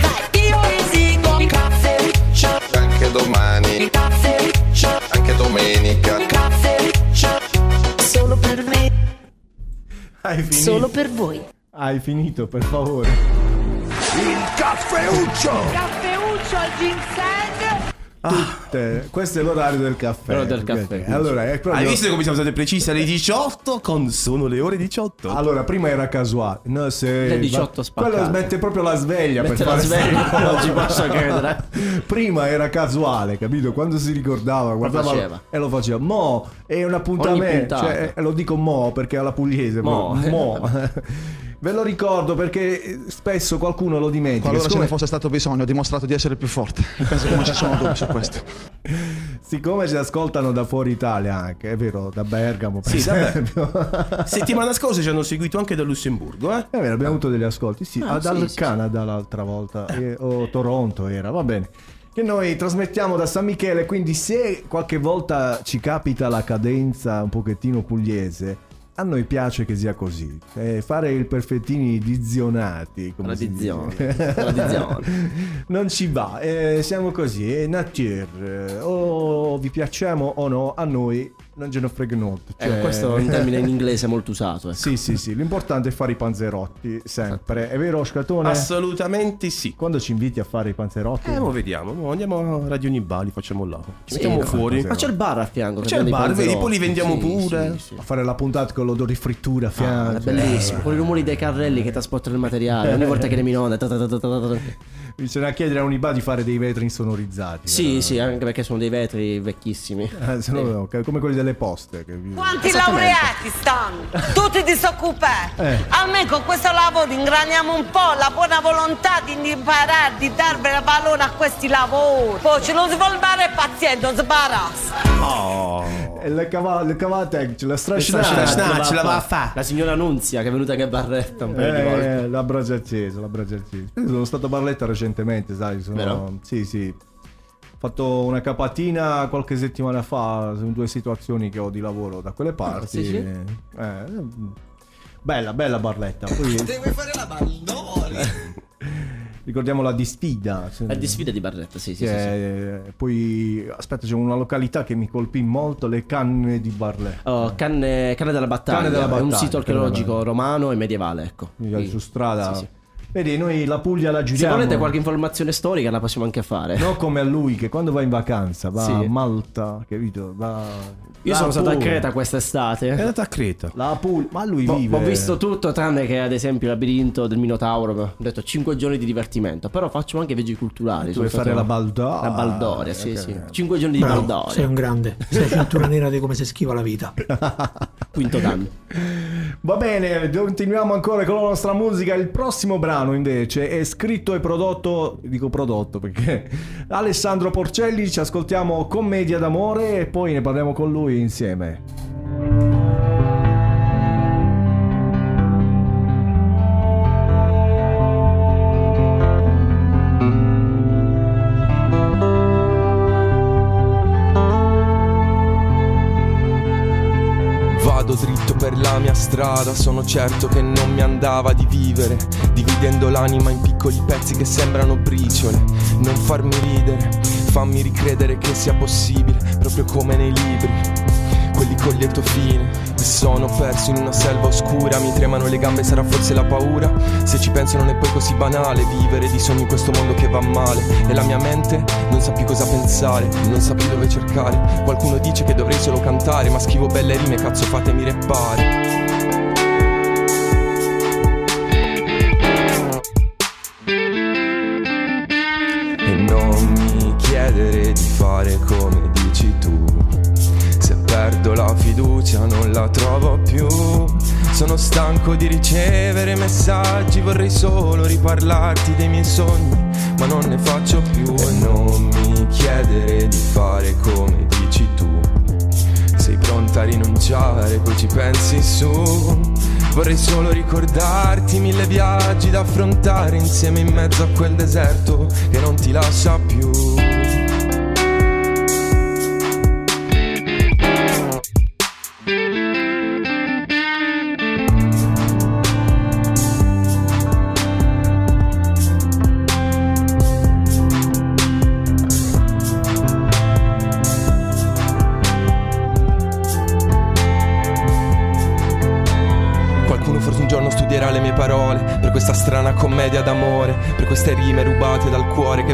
vai. Io esigo il caffeuccio, Anche domani, il caffeuccio, anche domenica. il caffeuccio solo per me, Hai finito? solo per voi. Hai finito, per favore. Caffeuccio al ginseng. Tutte- Questo è l'orario del caffè. L'ora del caffè, Ok, Allora, è proprio... Hai visto come siamo stati precisi alle 18? Con sono le ore 18. Allora, prima era casuale. No, se... Le 18 spaccate. Quello mette proprio la sveglia Mette per la fare sveglia, non ci posso credere. Prima era casuale, capito? Quando si ricordava, guardava faceva. e lo faceva. Mo è un appuntamento, cioè, eh, lo dico mo perché è alla pugliese, Mo. mo. (laughs) (laughs) Ve lo ricordo perché eh, spesso qualcuno lo dimentica. Qualora ce Siccome- ne fosse stato bisogno, ho dimostrato di essere più forte. (laughs) Penso che non ci sono dubbi su questo. Siccome ci ascoltano da fuori Italia anche, è vero, da Bergamo per Sì, esempio. (laughs) Settimana scorsa ci hanno seguito anche da Lussemburgo, eh? È vero, abbiamo avuto degli ascolti, sì, Ah, dal sì, sì, Canada l'altra volta, eh, o Toronto era, va bene. Che noi trasmettiamo da San Michele, quindi se qualche volta ci capita la cadenza un pochettino pugliese, a noi piace che sia così. Eh, fare il perfettini dizionati, Tradizione. (laughs) non ci va, eh, siamo così, è nature. eh, O vi piacciamo o no, a noi non ce ne frega niente. Ecco, cioè- questo è un termine in inglese molto usato. ecco. Sì, sì, sì, l'importante è fare i panzerotti, sempre. È vero, Scatone? Assolutamente sì. Quando ci inviti a fare i panzerotti? Eh, mo vediamo. mo andiamo a Radio Nibali, facciamo là. Ci Sì, mettiamo no. fuori. Ma c'è il bar a fianco. C'è il bar, vedi, poi li vendiamo Sì, pure. sì, sì. A fare la puntata con l'odore di frittura a Ah, fianco. è bellissimo, con i rumori dei carrelli che trasportano il materiale. Ogni volta che le minone. Bisogna chiedere a Uniba di fare dei vetri insonorizzati. Sì, sì, anche perché sono dei vetri vecchissimi. Eh, se no, no, che- come quelli delle poste. Che... Quanti laureati stanno? Tutti disoccupati. Eh. Almeno con questo lavoro ingraniamo un po' la buona volontà di imparare, di dare valore a questi lavori. Poi ce lo svolvare paziente, non sbarazza. Oh. E le cavate, le cavate, ce la strascinate. strascinate, ce la va a fa'. La signora Nunzia che è venuta anche a Barretta un paio di volte. Eh, la braccia accesa, la braccia accesa. Io sono stato a Barletta recentemente, sai, sono... Vero? Sì, sì. Ho fatto una capatina qualche settimana fa su due situazioni che ho di lavoro da quelle parti. sì, sì? Eh, bella, bella Barletta. Poi- Devi fare la ballone. (laughs) ricordiamo la disfida. La disfida di Barletta, sì, sì, sì, sì. Poi, aspetta, c'è una località che mi colpì molto, le canne di Barletta. Oh, canne, Canne della battaglia. Canne della È un battaglia, sito archeologico romano e medievale, ecco. Quindi, su strada. Sì, sì. Vedi, noi la Puglia la Se giriamo. volete qualche informazione storica la possiamo anche fare. Non come a lui che quando va in vacanza va Sì. a Malta, capito? Va... Io La sono stato a Puglia. Creta quest'estate. È andato a Creta. La Puglia, ma lui Ho- vive. Ho visto tutto tranne che ad esempio il labirinto del Minotauro. Ho detto 5 giorni di divertimento. Però faccio anche viaggi culturali. Tu vuoi fare stato- la Baldoria. La Baldoria, sì, Ok. sì. 5 giorni di Bravo, Baldoria. sei un grande. Sei cintura nera di come si schiva la vita. Quinto (laughs) Dan. Va bene, continuiamo ancora con la nostra musica. Il prossimo brano invece è scritto e prodotto, dico prodotto perché (laughs) Alessandro Porcelli, ci ascoltiamo Commedia d'amore e poi ne parliamo con lui insieme. Strada, sono certo che non mi andava di vivere, dividendo l'anima in piccoli pezzi che sembrano briciole. Non farmi ridere, fammi ricredere che sia possibile, proprio come nei libri. Quelli con lieto fine, mi sono perso in una selva oscura, mi tremano le gambe, sarà forse la paura. Se ci penso non è poi così banale vivere di sogni in questo mondo che va male. E la mia mente non sa più cosa pensare, non sa più dove cercare. Qualcuno dice che dovrei solo cantare, ma scrivo belle rime, cazzo fatemi reppare. Chiedere di fare come dici tu. Se perdo la fiducia non la trovo più. Sono stanco di ricevere messaggi, vorrei solo riparlarti dei miei sogni, ma non ne faccio più. E non mi chiedere di fare come dici tu. Sei pronta a rinunciare, poi ci pensi su. Vorrei solo ricordarti mille viaggi da affrontare insieme in mezzo a quel deserto che non ti lascia più.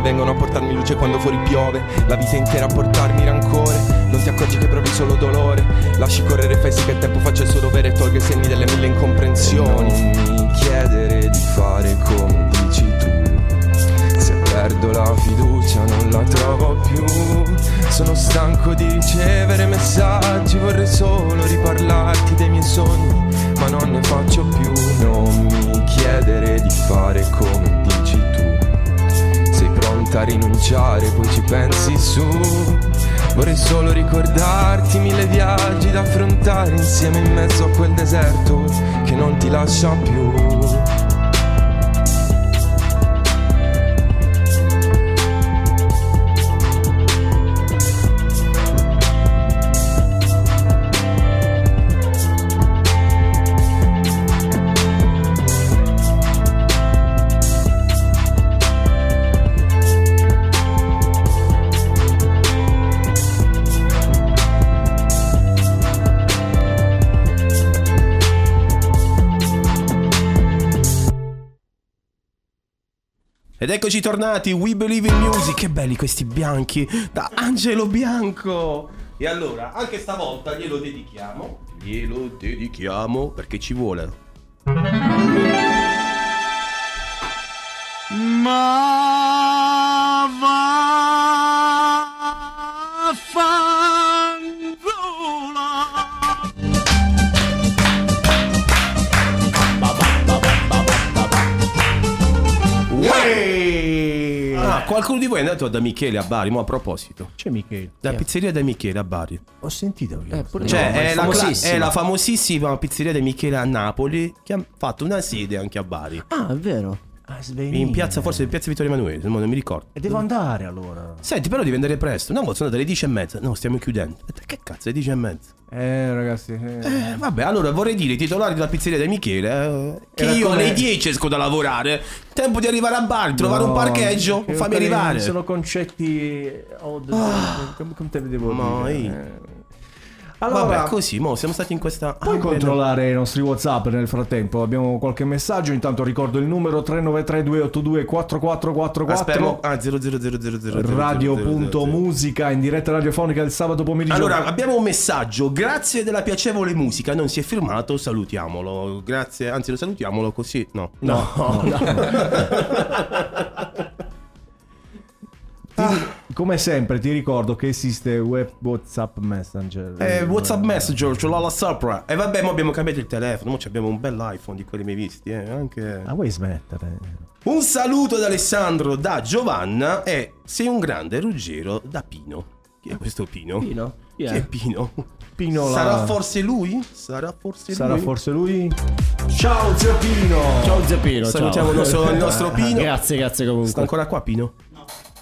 Che vengono a portarmi luce quando fuori piove. La vita intera a portarmi rancore. Non ti accorgi che provi solo dolore. Lasci correre, fai sì che il tempo faccia il suo dovere E tolga i segni delle mille incomprensioni. Non mi chiedere di fare come dici tu. Se perdo la fiducia non la trovo più. Sono stanco di ricevere messaggi. Vorrei solo riparlarti dei miei sogni Ma non ne faccio più. Non mi chiedere di fare come Pronta a rinunciare poi ci pensi su. Vorrei solo ricordarti mille viaggi da affrontare Insieme in mezzo a quel deserto Che non ti lascia più Ed eccoci tornati, We Believe in Music, che belli questi bianchi, da Angelo Bianco. E allora, anche stavolta glielo dedichiamo, glielo dedichiamo perché ci vuole. Ma qualcuno di voi è andato da Michele a Bari, mo a proposito. C'è Michele. La pizzeria da Michele a Bari. Ho sentito io. pure Cioè, io, ma è, è la, famosissima. è la famosissima pizzeria di Michele a Napoli che ha fatto una sede anche a Bari. Ah, è vero. In piazza, forse in piazza Vittorio Emanuele, non mi ricordo. E devo andare allora. Senti, però devi andare presto. No, sono alle 10 e mezza. No, stiamo chiudendo. Detto, Che cazzo, è 10 e mezza? Eh, ragazzi. Eh, vabbè, allora vorrei dire ai titolari della pizzeria di Michele eh, che Era io come- alle 10 esco da lavorare. Tempo di arrivare a bar, trovare un parcheggio, che fammi arrivare. Sono concetti. odd- come, come te ne devo Ma dire? Eh. Allora, Vabbè, così, mo siamo stati in questa. Puoi Ah, controllare i nostri WhatsApp nel frattempo? Abbiamo qualche messaggio. Intanto ricordo il numero 393 4444 Aspetta, ah, 00000. Radio.musica in diretta radiofonica il sabato pomeriggio. Allora, abbiamo un messaggio. Grazie della piacevole musica. Non si è firmato, salutiamolo. Grazie, anzi, lo salutiamolo così. No, No, (laughs) Ti- come sempre ti ricordo che esiste web WhatsApp Messenger. Eh, WhatsApp Messenger, ce l'ho la sopra. E vabbè, mo abbiamo cambiato il telefono. Mo abbiamo un bel iPhone di quelli mai visti. Eh. Anche... Ah, vuoi smettere? Un saluto ad Alessandro da Giovanna e sei un grande Ruggero da Pino. Chi è questo Pino? Pino? Chi Chi è? è Pino? Pino la- Sarà forse lui? Sarà forse Sarà lui? forse lui? Ciao zio Pino! Ciao zio Pino. Salutiamo il nostro, il nostro (laughs) Pino. Grazie, grazie comunque. Sta ancora qua Pino?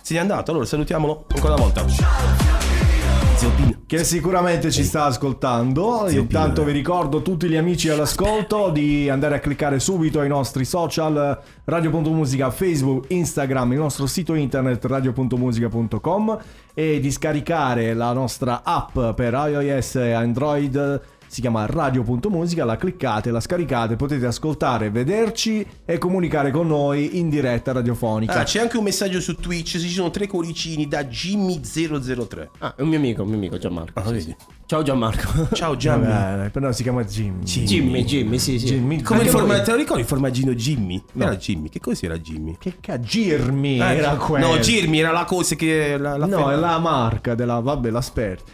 Se n'è andato, allora salutiamolo ancora una volta. Zio Pino. Che sicuramente ci sta ascoltando. Zio Intanto Pino. vi ricordo tutti gli amici all'ascolto di andare a cliccare subito ai nostri social radio.musica, Facebook, Instagram, il nostro sito internet radio.musica.com e di scaricare la nostra app per iOS e Android. Si chiama radio.musica, la cliccate, la scaricate, potete ascoltare, vederci e comunicare con noi in diretta radiofonica. Ah, c'è anche un messaggio su Twitch. Ci sono tre cuoricini da Jimmy003. Ah, è un mio amico, un mio amico Gianmarco. Ah, sì, sì. Ciao Gianmarco. Ciao Gianni. Vabbè, però si chiama Jimmy. Jimmy, Jimmy, sì, sì. Jimmy. Come il forma- te lo ricordi il formaggino Jimmy? No. Era Jimmy. Che cos'era Jimmy? Che cazzo? Girmi Ah, era Gi- quello. No, Jimmy era la cosa che. La, la No, è la marca della. Vabbè, l'asperti.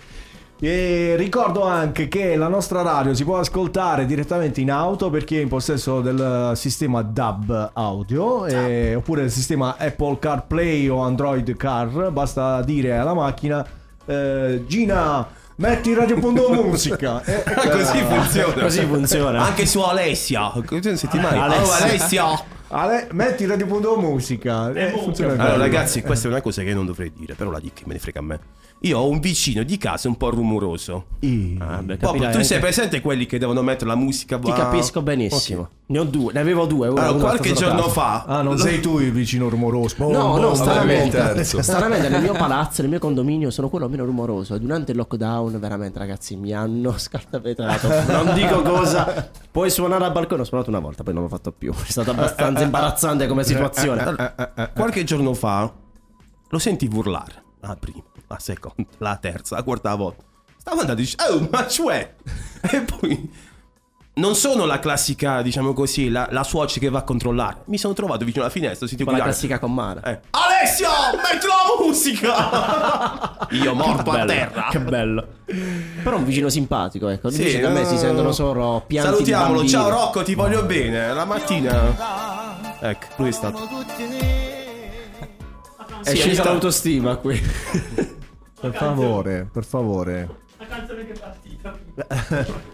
E ricordo anche che la nostra radio si può ascoltare direttamente in auto per chi è in possesso del sistema DAB audio e- oppure del sistema Apple CarPlay o Android Car. Basta dire alla macchina eh, Gina, metti radio.musica. (laughs) E- Così funziona. Così funziona. Anche su Alessia. Non senti mai? Alessia. Oh, Alessia. Ale- metti radio.musica. E funziona Allora, ragazzi, questa è una cosa che non dovrei dire, però la dico che me ne frega a me. Io ho un vicino di casa un po' rumoroso. I- Ah, beh, tu sei anche- presente quelli che devono mettere la musica? Ti ah, capisco benissimo. ok. Ne ho due, ne avevo due. Allora, uno qualche giorno caso. fa. Ah, non sei tu il vicino rumoroso. No, Boh, no, boh, stranamente, il terzo. stranamente nel mio palazzo, nel mio condominio sono quello meno rumoroso. Durante il lockdown, veramente ragazzi, mi hanno (laughs) scartapetrato. Non dico cosa. Puoi suonare al balcone, ho suonato una volta, poi non l'ho fatto più. È stato abbastanza imbarazzante come situazione. Allora, qualche giorno fa lo senti urlare. La prima, la seconda, la terza, la quarta volta. Stavo andando e dice, oh, ma cioè? (laughs) E poi... Non sono la classica, diciamo così, la, la suocera che va a controllare. Mi sono trovato vicino alla finestra, sentivo gridare. classica con mare. Eh, Alessio, metti la musica! (laughs) Io morto a Bello, terra. Che bello. Però un vicino simpatico, ecco. Sì, Invece da me no, si no, sentono no. solo pianti Salutiamolo, ciao Rocco, ti voglio bene. La mattina. Ecco, lui è stato. È Sì, scesa l'autostima qui. (laughs) Per favore, per favore. La canzone che è partita. (laughs)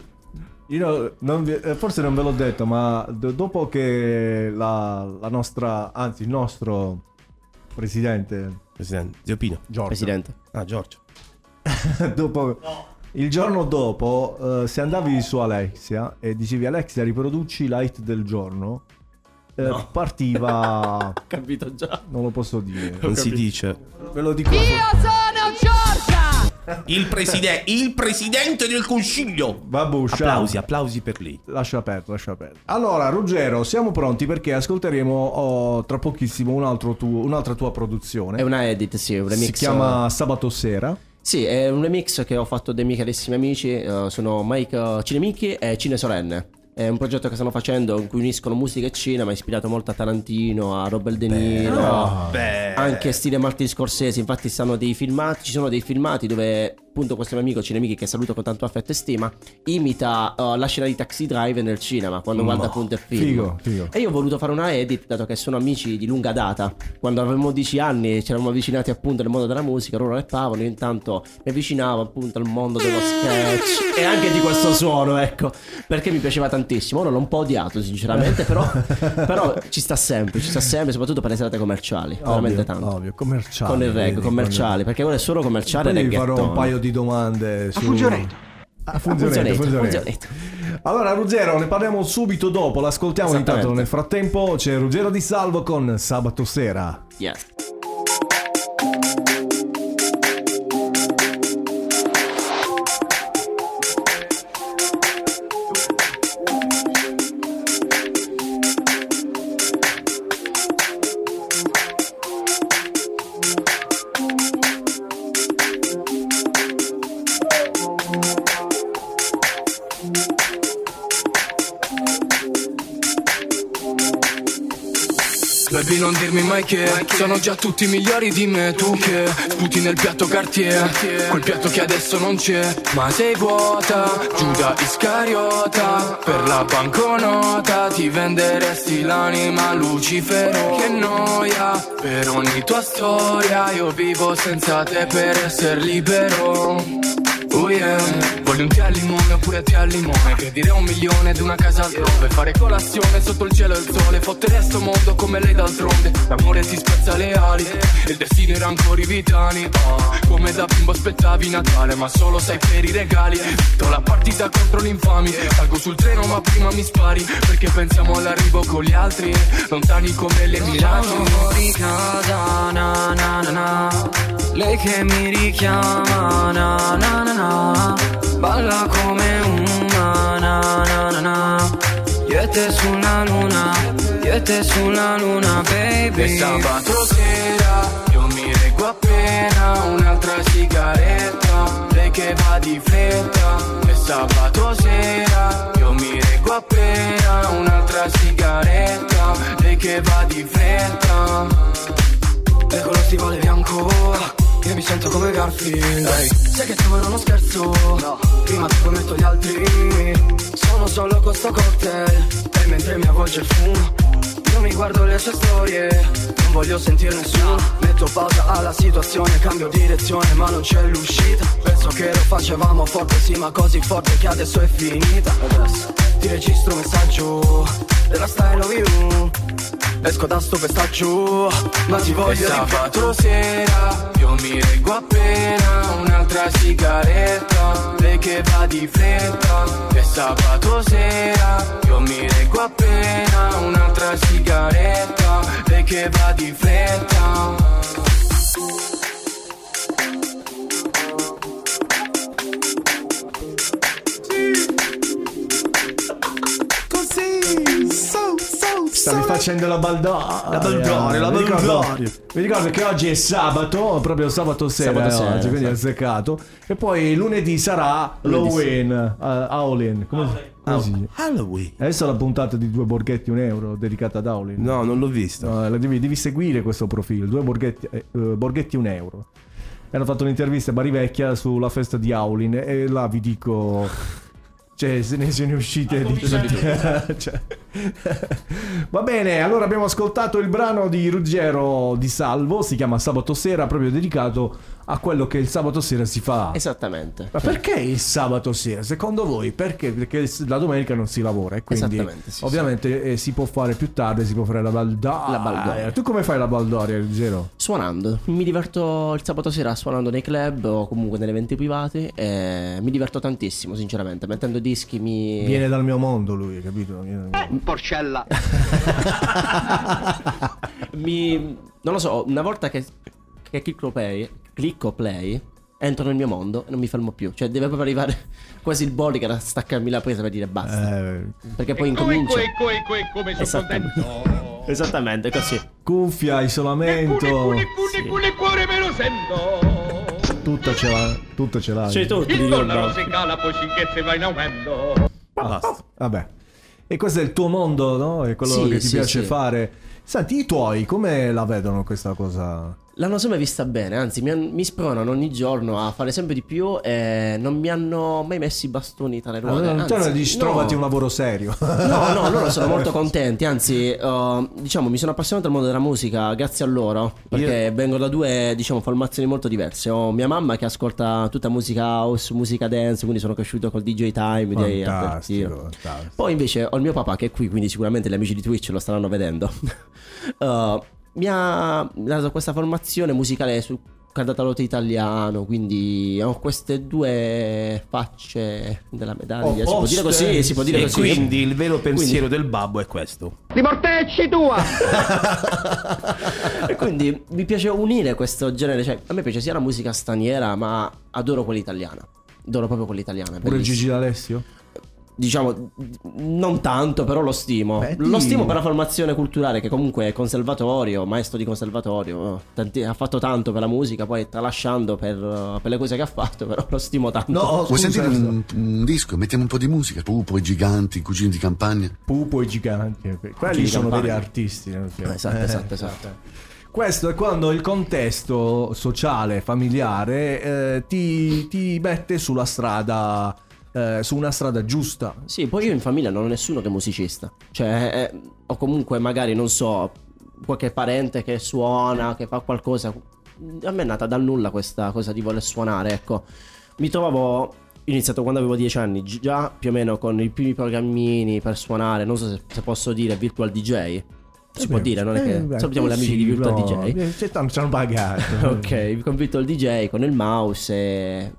Io non vi- eh, forse non ve l'ho detto, ma d- dopo che la, la nostra, anzi il nostro presidente, Presidente, zio Pino. Giorgio, Presidente. Ah, Giorgio. (laughs) dopo, il giorno dopo, eh, se andavi su Alexia e dicevi Alexia riproduci la hit del giorno, eh, No. partiva... (laughs) Capito già. non lo posso dire. Non si dice. Ve lo dico. Io sono Giorgia! Il, preside- il presidente del consiglio. Vabbè, Applausi, applausi per lei. Lascia aperto, lascia aperto. Allora, Ruggero, siamo pronti perché ascolteremo oh, tra pochissimo un altro tuo- un'altra tua produzione. È una edit, sì, un remix. Si chiama Sabato Sera. Sì, è un remix che ho fatto dei miei carissimi amici. eh, sono Mike uh, Cinemicchi e Cine Sorenne. È un progetto che stanno facendo in cui uniscono musica e cinema, ispirato molto a Tarantino, a Robert De Niro, Beh. anche stile Martin Scorsese. Infatti, stanno dei filmati. Ci sono dei filmati dove appunto questo mio amico Cinemichi che saluto con tanto affetto e stima, imita uh, la scena di Taxi Drive nel cinema quando guarda appunto il film. Figo, figo. E io ho voluto fare una edit, dato che sono amici di lunga data. Quando avevamo 10 anni ci eravamo avvicinati appunto nel mondo della musica, loro rappavano, io intanto mi avvicinavo appunto al mondo dello sketch e anche di questo suono, ecco, perché mi piaceva tantissimo. Ora l'ho un po' odiato sinceramente, però, (laughs) però ci sta sempre, ci sta sempre, soprattutto per le serate commerciali, veramente tanto. Ovvio, commerciali. Con il reg, commerciali, perché ora è solo commerciale Poi farò un paio di domande su... funzionato. Ah, funzionato, funzionato, funzionato. Allora Ruggero ne parliamo subito dopo L'ascoltiamo intanto Nel frattempo c'è Ruggero Di Salvo con Sabato Sera Yes. Dirmi mai che Sono già tutti migliori di me Tu che sputi nel piatto Cartier Quel piatto che adesso non c'è. Ma sei vuota Giuda Iscariota Per la banconota Ti venderesti l'anima Lucifero. Che noia Per ogni tua storia Io vivo senza te per essere libero Oh yeah Voglio un tè al limone oppure tè al limone Che dire un milione di una casa altrove. Fare colazione sotto il cielo e il sole Fottere sto mondo come lei d'altronde. L'amore ti spezza le ali E il destino era ancora i vitali. Ah, Come da bimbo aspettavi Natale Ma solo sai per i regali. Sto la partita contro l'infami Salgo sul treno ma prima mi spari Perché pensiamo all'arrivo con gli altri Lontani come le Milani fuori casa, na na na na. Lei che mi richiama, na na na na. Balla come una, na na na na. Io e te sulla luna, io e te sulla luna, baby. E sabato sera io mi reggo appena. Un'altra sigaretta Lei che va di fretta. E sabato sera io mi reggo appena. Un'altra sigaretta Lei che va di fretta. E con lo stivale bianco Io mi sento come Garfield Sai che in uno scherzo? Prima ti poi metto gli altri. Sono solo con sto cocktail E mentre mi avvolge il fumo Io mi guardo le sue storie. Non voglio sentire nessuno. Metto pausa alla situazione Cambio direzione ma non c'è l'uscita. Penso che lo facevamo forte sì ma così forte che adesso è finita. Adesso. Ti registro un messaggio Della style of you Esco da sto pestaggio Ma ti E voglio di sabato. sera. Io mi reggo appena un'altra sigaretta. Lei che va di fretta. E sabato sera. Io mi reggo appena un'altra sigaretta. Lei che va di fretta Stavi facendo la baldoria La baldoria, la Mi ricordo- baldoria. Mi ricordo che oggi è sabato Proprio sabato sera, Sabato è sera, oggi, Quindi è azzeccato E poi lunedì sarà Halloween uh, Howlin Come dice? Halloween. Adesso la puntata di due borghetti un euro dedicata ad Howlin No, non l'ho visto No, la devi, devi seguire questo profilo, due borghetti, eh, eh, borghetti un euro. E hanno fatto un'intervista a Barivecchia sulla festa di Aulin e là vi dico... Cioè, se ne sono uscite di (laughs) cioè. Va bene, allora abbiamo ascoltato il brano di Ruggero di Salvo, si chiama Sabato Sera, proprio dedicato a quello che il sabato sera si fa. Esattamente. Ma perché il sabato sera? Secondo voi? Perché? Perché la domenica non si lavora e quindi sì, ovviamente eh, si può fare più tardi, si può fare la baldoria. La baldoria. Tu come fai la baldoria, Ruggero? Suonando, mi diverto il sabato sera suonando nei club o comunque nelle eventi privati mi diverto tantissimo sinceramente, mettendo dischi mi... Viene dal mio mondo lui, capito? Porcella. (laughs) mi... non lo so, una volta che, che clicco play, clicco play, entro nel mio mondo e non mi fermo più, cioè deve proprio arrivare (laughs) quasi il bodyguard a staccarmi la presa per dire basta, Eh, perché poi incomincio... ecco, ecco, ecco, come sono Esattamente. contento. (laughs) Esattamente così. cuffia, isolamento, Cune, cune, cuore me lo sento. tutto ce l'ha, tutto ce l'ha. C'è tutto, Il dollaro si cala, poi sinchezze va in aumento. Basta. Vabbè. E questo è il tuo mondo, no? È quello Sì, che ti sì, piace sì. fare. Senti, i tuoi come la vedono questa cosa? L'hanno sempre vista bene, anzi mi, mi spronano ogni giorno a fare sempre di più e non mi hanno mai messo i bastoni tra le ruote. Allora, anzi, dici no. trovati un lavoro serio. No, no, loro (laughs) sono molto contenti, anzi, uh, diciamo, mi sono appassionato al mondo della musica grazie a loro, perché vengo da due, diciamo, formazioni molto diverse. Ho mia mamma che ascolta tutta musica house, musica dance, quindi sono cresciuto col DJ Time Fantastico, fantastico. Poi invece ho il mio papà che è qui, quindi sicuramente gli amici di Twitch lo staranno vedendo. (laughs) Uh, mi ha dato questa formazione musicale su cantatalote italiano, quindi ho queste due facce della medaglia. Si può dire così, si può dire e così. quindi il vero pensiero Quindi- del babbo è questo. Li mortecci tua! (laughs) e quindi mi piace unire questo genere, cioè a me piace sia la musica straniera, ma adoro quella italiana. Adoro proprio quella italiana. Pure. Gigi D'Alessio? Diciamo, non tanto, però lo stimo. Beh, lo stimo per la formazione culturale, che comunque è conservatorio, maestro di conservatorio. tanti- ha fatto tanto per la musica, poi tralasciando per, uh, per le cose che ha fatto, (laughs) però lo stimo tanto. Vuoi sentire un, un disco? Mettiamo un po' di musica. Pupo, i giganti, cugini di campagna. Pupo e giganti. Quelli Cugini sono campani. veri artisti. no? Cioè, Esatto, eh, esatto, esatto. Questo è quando il contesto sociale, familiare, eh, ti, ti mette sulla strada, eh, su una strada giusta. Sì, poi io in famiglia non ho nessuno che è musicista. Cioè, eh, o comunque magari, non so, qualche parente che suona, che fa qualcosa. A me è nata dal nulla questa cosa di voler suonare, ecco. Mi trovavo... Ho iniziato quando avevo 10 anni, gi- già più o meno con i primi programmini per suonare, non so se, se posso dire virtual DJ. Si può dire, non è che... Eh, beh, salutiamo gli amici sì, di Virtual no, DJ. eh, c'è tanto, ci hanno pagato. (laughs) ok, con Virtual DJ, con il mouse e...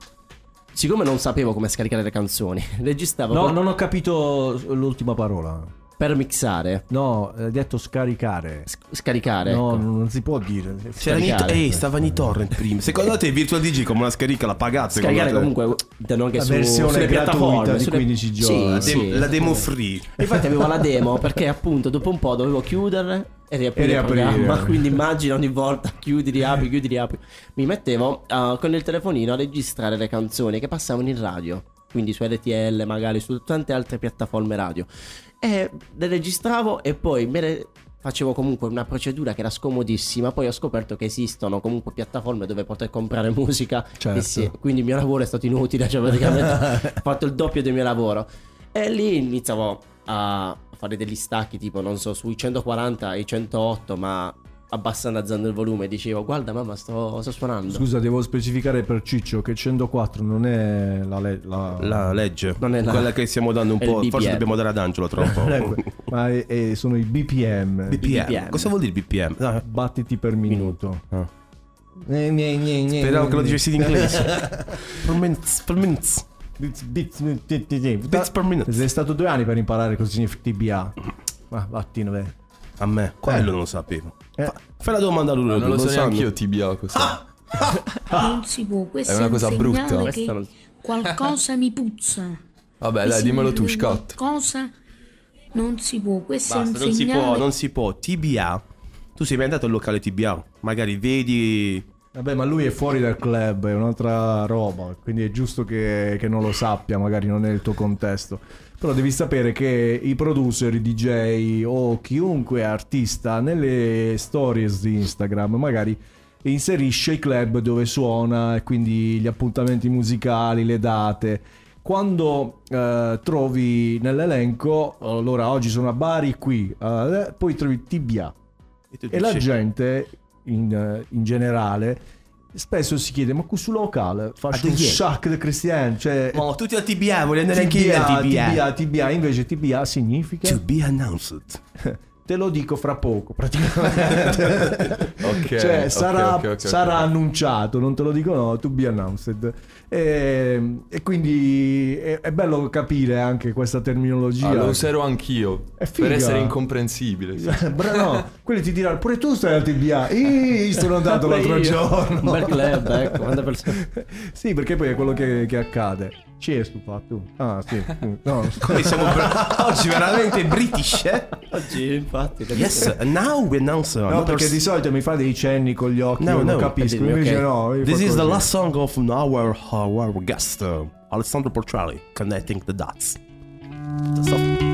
Siccome non sapevo come scaricare le canzoni, (laughs) registravo No, con- non ho capito l'ultima parola. Per mixare. No, hai detto scaricare. scaricare, No, ecco. non si può dire. C'era Scaricare. Ehi, stava in torrent prima. Secondo te Virtual DJ come una scarica la pagate? Scaricare comunque intendo anche La su, versione sulle gratuita piattaforme di sulle- 15 Sì, giorni. La, sì. dem- la demo free. Infatti avevo la demo perché appunto dopo un po' dovevo chiudere e riaprire, E il riaprire. programma. (laughs) Quindi immagina ogni volta chiudi, riapri, chiudi, riapri. Mi mettevo uh, con il telefonino a registrare le canzoni che passavano in radio. Quindi su RTL, magari su tante altre piattaforme radio. E le registravo e poi me le facevo comunque una procedura che era scomodissima. Poi ho scoperto che esistono comunque piattaforme dove poter comprare (laughs) musica. Certo. E sì, quindi il mio lavoro è stato inutile. Cioè, praticamente (laughs) ho fatto il doppio del mio lavoro. E lì iniziavo a fare degli stacchi, tipo, non so, sui 140 ai 108, ma abbassando alzando il volume. Dicevo, guarda, mamma, sto, sto suonando. Scusa, devo specificare per Ciccio che 104 non è la, le- la... La legge. Non è la- Quella che stiamo dando un po'. Forse BPM. dobbiamo dare ad Angelo troppo. (laughs) Ecco, ma è- è- sono i BPM. BPM. Cosa vuol dire BPM? Ah, Battiti per minuto. ah. Eh, gne, gne, gne, Speravo che lo dicessi in inglese. (laughs) per minutes, per minutes. Bits, bits, bits, per minute. Sei stato due anni per imparare cosa significa TBA. Ma vattene, beh. A me, quello non lo sapevo. Eh. Fa- fai la domanda a lui. Non lo so sanno. neanche io TBA cos'è. (laughs) Non si può, questo È una un cosa brutta. Questa non- qualcosa mi puzza. (laughs) Vabbè, dai, dimmelo tu, Scott. Qualcosa non si può, questo Basta, è un non si segnale. può, non si può. TBA. Tu sei mai andato al locale TBA? Magari vedi. Vabbè, ma lui è fuori dal club, è un'altra roba, quindi è giusto che, che non lo sappia, magari non è il tuo contesto. Però devi sapere che i producer, i DJ o chiunque artista nelle stories di Instagram magari inserisce i club dove suona e quindi gli appuntamenti musicali, le date. Quando eh, trovi nell'elenco, allora oggi sono a Bari qui, eh, poi trovi TBA. tu E la gente in, in generale spesso si chiede ma questo locale faccio un sacco di cristiani cioè Ma tutti al TBA, voglio andare anche io TBA. TBA, TBA, invece TBA significa To be announced. (laughs) te lo dico fra poco praticamente (laughs) Ok, (laughs) cioè ok, sarà, ok, ok, ok. sarà annunciato non te lo dico no to be announced e, e quindi è, è bello capire anche questa terminologia Ah, lo userò anch'io. Per essere incomprensibile. sì. (laughs) Bra- no, quelli ti diranno pure tu stai al TBA. Ih, sono andato l'altro io. giorno. Un bel club, ecco, sì, perché poi è quello che, che accade. Ci è stufato tu. Ah, sì. (laughs) No. Come siamo bra- oggi veramente British, eh? Oggi, infatti. Yes, now we announce No, another perché s- di solito mi fa dei cenni con gli occhi, No, io no, non capisco. per dirmi, Invece ok. no. io This fa is the così. last song of our our guest, uh, Alessandro Portrelli, connecting the dots. PC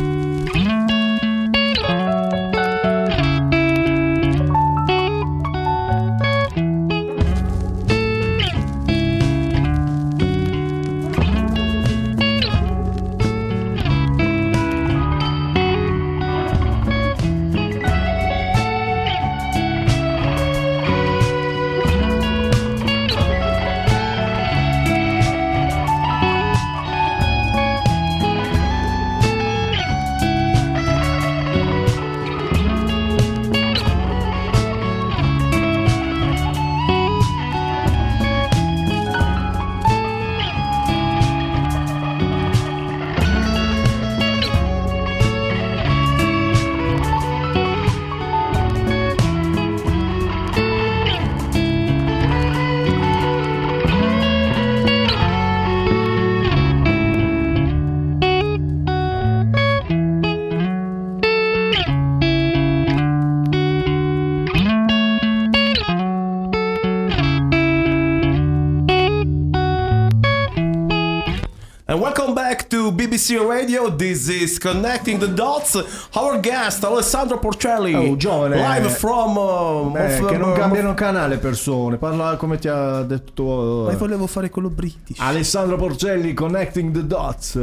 Radio. This is Connecting the Dots. Our guest, Alessandro Porcelli. Oh, giovane. Live from. Uh, Eh, of- che non uh, cambiano canale persone, parla come ti ha detto. Ma volevo fare quello british. Alessandro Porcelli, Connecting the Dots.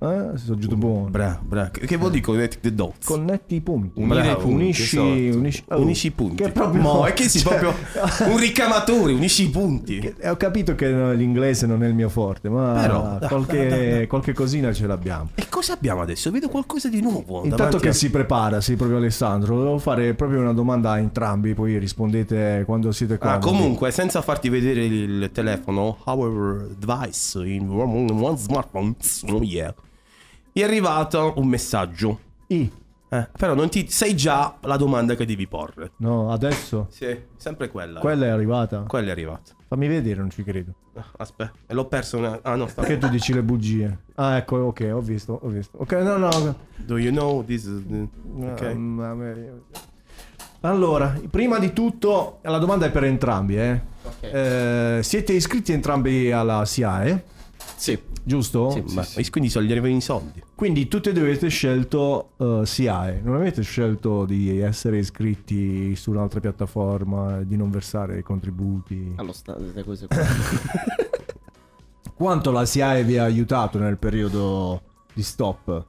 Eh, sono giusto buono. Bravo, bravo. Che, che vuol dire Connecting the Dots? Connetti i punti. Unire i punti, unisci, unisci, oh, Unisci i punti. Che è proprio. Mo, è che si cioè, proprio (laughs) un ricamatore, unisci i punti. Ho capito che l'inglese non è il mio forte, ma Però, qualche, dai, dai, dai. qualche cosina ce l'abbiamo. E cosa abbiamo adesso? Vedo qualcosa di nuovo. Intanto che a- si prepara, sì, proprio Alessandro, volevo fare proprio una domanda a entrambi, poi rispondete quando siete qua. Ah, comunque, senza farti vedere il telefono, our device in one smartphone, oh yeah, è arrivato un messaggio. I. Eh, però non ti sai già la domanda che devi porre. No, adesso? Sì, sempre quella. Quella è arrivata? Quella è arrivata. Fammi vedere, non ci credo. Aspetta, e l'ho perso una... Ah no, sta... Perché tu dici le bugie? Ah, ecco, ok, ho visto, ho visto. Ok, no, no. Do you know this is... Ok. Mamma mia. Allora, prima di tutto, la domanda è per entrambi, eh. Eh, siete iscritti entrambi alla SIAE? Sì. Giusto? Sì, ma quindi soldi arrivano i soldi. Quindi tutti e due avete scelto eh, SIAE, non avete scelto di essere iscritti su un'altra piattaforma, di non versare i contributi. Allo stato delle cose qua. (laughs) Quanto la SIAE vi ha aiutato nel periodo di stop?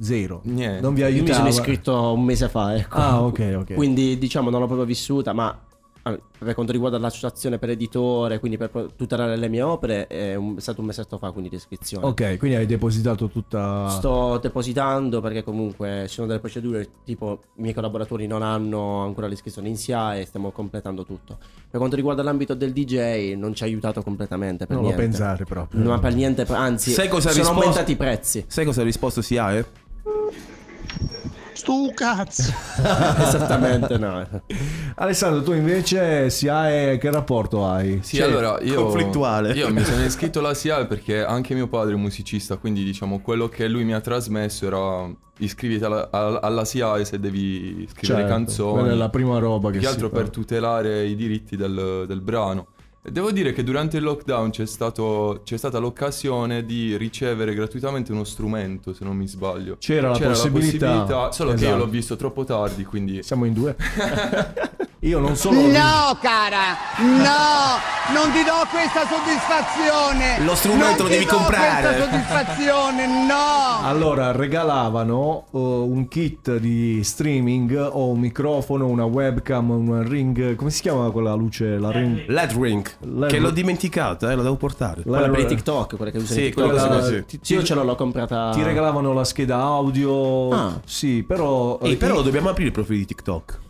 Zero. Niente. Non vi Io mi sono iscritto un mese fa, ecco. Ah, ok, ok. Quindi diciamo non l'ho proprio vissuta, ma per quanto riguarda l'associazione per editore, quindi per tutelare le mie opere, è, un- è stato un mesetto fa, quindi l'iscrizione. Ok, quindi hai depositato tutta... Sto depositando perché comunque ci sono delle procedure, tipo i miei collaboratori non hanno ancora l'iscrizione in SIA e stiamo completando tutto. Per quanto riguarda l'ambito del DJ non ci ha aiutato completamente per Non lo niente. pensare proprio. No, ma per niente, anzi Sai cosa ha sono risposto? aumentati i prezzi. Sai cosa ha risposto SIAE? Stu cazzo. (laughs) Esattamente no. Alessandro, tu invece SIAE che rapporto hai? Sì, Cioè, allora io, conflittuale. io mi sono iscritto alla SIAE perché anche mio padre è musicista, quindi diciamo quello che lui mi ha trasmesso era iscriviti alla, alla, SIAE se devi scrivere Certo, canzoni. quella è la prima roba che Più che si altro fa. per tutelare i diritti del, del brano. Devo dire che durante il lockdown c'è, stato, c'è stata l'occasione di ricevere gratuitamente uno strumento, se non mi sbaglio. C'era la possibilità. solo che io Esatto. l'ho visto troppo tardi, quindi... Siamo in due. (laughs) Io non solo... No, cara, no, non ti do questa soddisfazione. Lo strumento Non lo ti devi do comprare. Questa soddisfazione, no. Allora, regalavano uh, un kit di streaming o un microfono, una webcam, un ring. Come si chiama quella luce? La ring. LED ring. LED Che l'ho dimenticata, eh, la devo portare. Quella per i TikTok, quella che usano Sì, i TikTok. quella sì, sì. sì. Sì, io ce l'ho, l'ho comprata. Ti regalavano la scheda audio. Ah. Sì, però. Ehi, eh, però dobbiamo aprire il profilo di TikTok.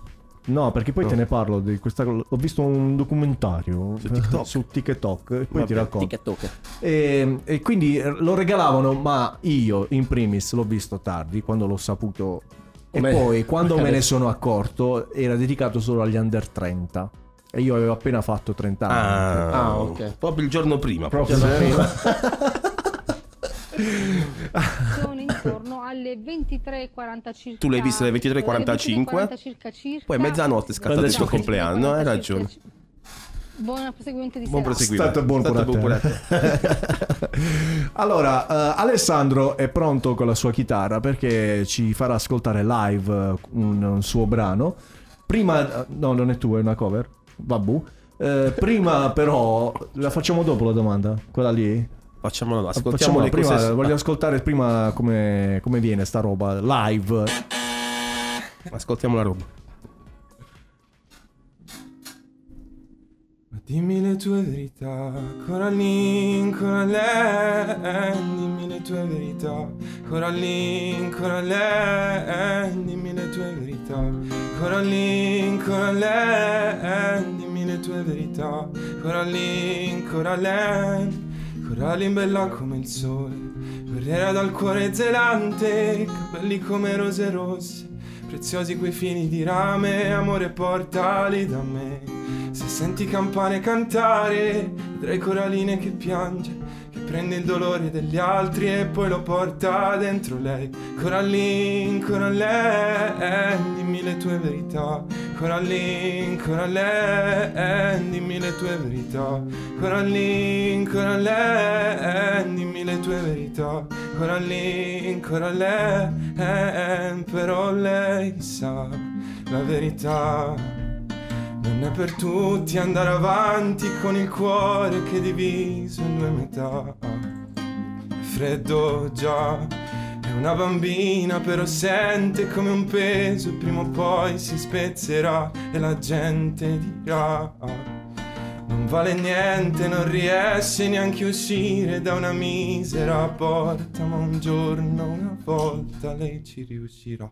No, perché poi te ne parlo di questa. Ho visto un documentario Su TikTok. su TikTok e poi Vabbè, ti racconto. E, e quindi eh, lo regalavano, ma io in primis l'ho visto tardi quando l'ho saputo. Come- E poi quando me ne sono accorto era dedicato solo agli under 30. E io avevo appena fatto 30 anni. Ah, Ah, ok. Proprio il giorno prima. Proprio proprio. prima. (laughs) Sono (laughs) intorno alle 23.40 circa. Tu l'hai vista alle 23.45? alle 23.40 circa, circa. Poi mezzanotte è scattato il suo è compleanno, hai ragione. Buon proseguimento di Buon proseguimento. Stato buon a buon a (laughs) allora, eh, Alessandro è pronto con la sua chitarra perché ci farà ascoltare live eh, un, un suo brano. Prima, no, non è tu, è una cover. Vabbù. Eh, prima, però, la facciamo dopo la domanda. Quella lì. Facciamolo, ascoltiamo Facciamola le prima, cose. voglio ascoltare prima come, come viene sta roba live. Ascoltiamo la roba. Dimmi le tue verità, Coraline, Coraline, dimmi le tue verità, Coraline, Coraline, dimmi le tue verità, Coraline, Coraline, dimmi le tue verità, Coraline, Coraline, Coraline bella come il sole, guerriera dal cuore zelante, capelli come rose rosse, preziosi quei fini di rame, amore portali da me. Se senti campane cantare, vedrai coraline che piange, prende il dolore degli altri e poi lo porta dentro lei. Coraline, Coraline, dimmi le tue verità. Coraline, Coraline, dimmi le tue verità. Coraline, Coraline, dimmi le tue verità. Coraline, Coraline, però lei sa la verità. Non è per tutti andare avanti con il cuore che è diviso in due metà. Freddo già. È una bambina però sente come un peso prima o poi si spezzerà e la gente dirà non vale niente, non riesce neanche a uscire da una misera porta, ma un giorno, una volta lei ci riuscirà.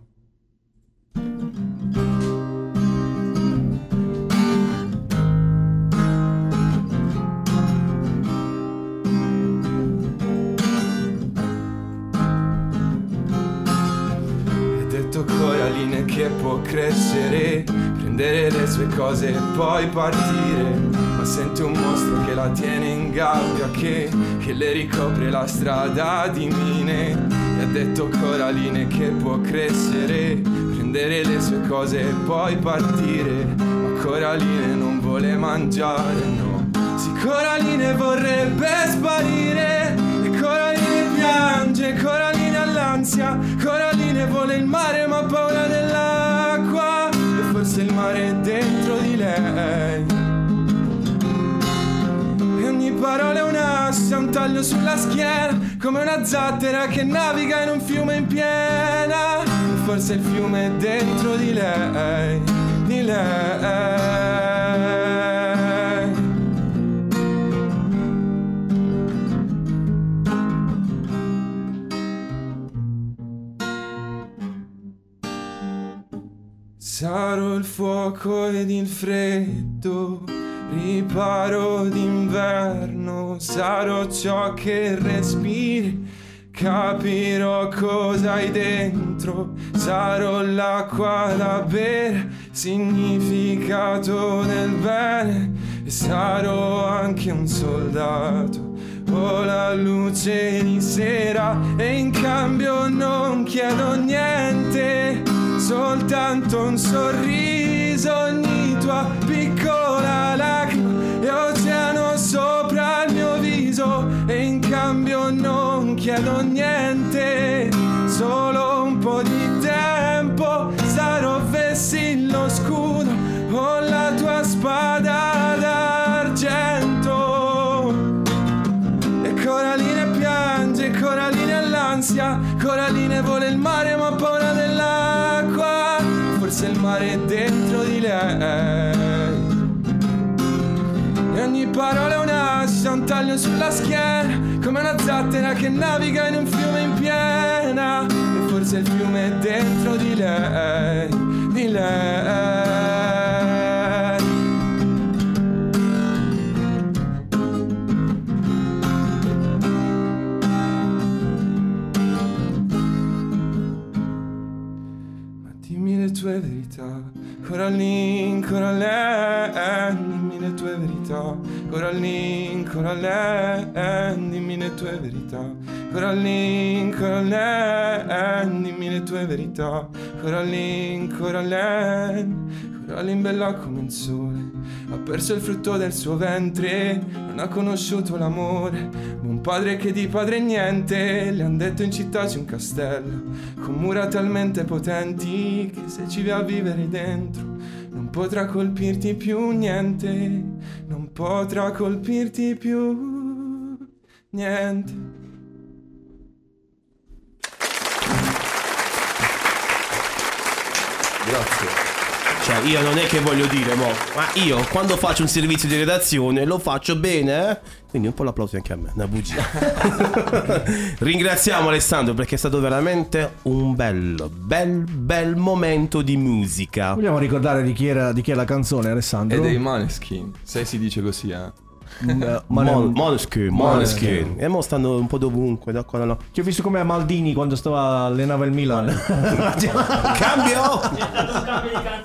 È detto Coraline che può crescere, prendere le sue cose e poi partire. Ma sente un mostro che la tiene in gabbia, che, che le ricopre la strada di mine. E ha detto Coraline che può crescere, prendere le sue cose e poi partire. Ma Coraline non vuole mangiare, no. Sì, Coraline vorrebbe sparire. E Coraline piange, Coraline ha l'ansia. Coraline vuole il mare ma ha paura dell'acqua. E forse il mare è dentro di lei. E ogni parola è un'assa, un taglio sulla schiena, come una zattera che naviga in un fiume in piena. E forse il fiume è dentro di lei, di lei. Sarò il fuoco ed il freddo, riparo d'inverno, sarò ciò che respiri, capirò cosa hai dentro, sarò l'acqua da bere, significato del bene, e sarò anche un soldato. Ho la luce di sera. E in cambio non chiedo niente, soltanto un sorriso, ogni tua piccola lacrima e oceano sopra il mio viso e in cambio non chiedo niente, solo un po' di tempo, sarò vessillo scudo o la tua spada d'argento. E Coraline piange, Coraline ha l'ansia, Coraline vuole il mare ma ha mare dentro di lei. E ogni parola è un'ascia, un taglio sulla schiena, come una zattera che naviga in un fiume in piena. E forse il fiume è dentro di lei, di lei. Coraline, Coraline, dimmi le tue verità, Coraline, Coraline, dimmi le tue verità, Coraline, Coraline, dimmi le tue verità, Coraline, Coraline, Coraline bella come il sole, ha perso il frutto del suo ventre, non ha conosciuto l'amore, ma un padre che di padre niente, le han detto in città c'è un castello, con mura talmente potenti che se ci va a vivere dentro non potrà colpirti più niente, non potrà colpirti più niente. Grazie. Cioè, io non è che voglio dire, mo, ma io quando faccio un servizio di redazione lo faccio bene, eh? Quindi un po' l'applauso anche a me, una bugia. (laughs) Ringraziamo Alessandro perché è stato veramente un bel, bel, bel momento di musica. Vogliamo ricordare di chi, era, di chi è la canzone, Alessandro? E dei Maneskin. Se si dice così, eh. Mon- Mon- Moneskin, Moneskin. Måneskin. E mo stanno un po' dovunque, da qua da là. Che ho visto come a Maldini quando stava allenava il Milan. (laughs) Cambio!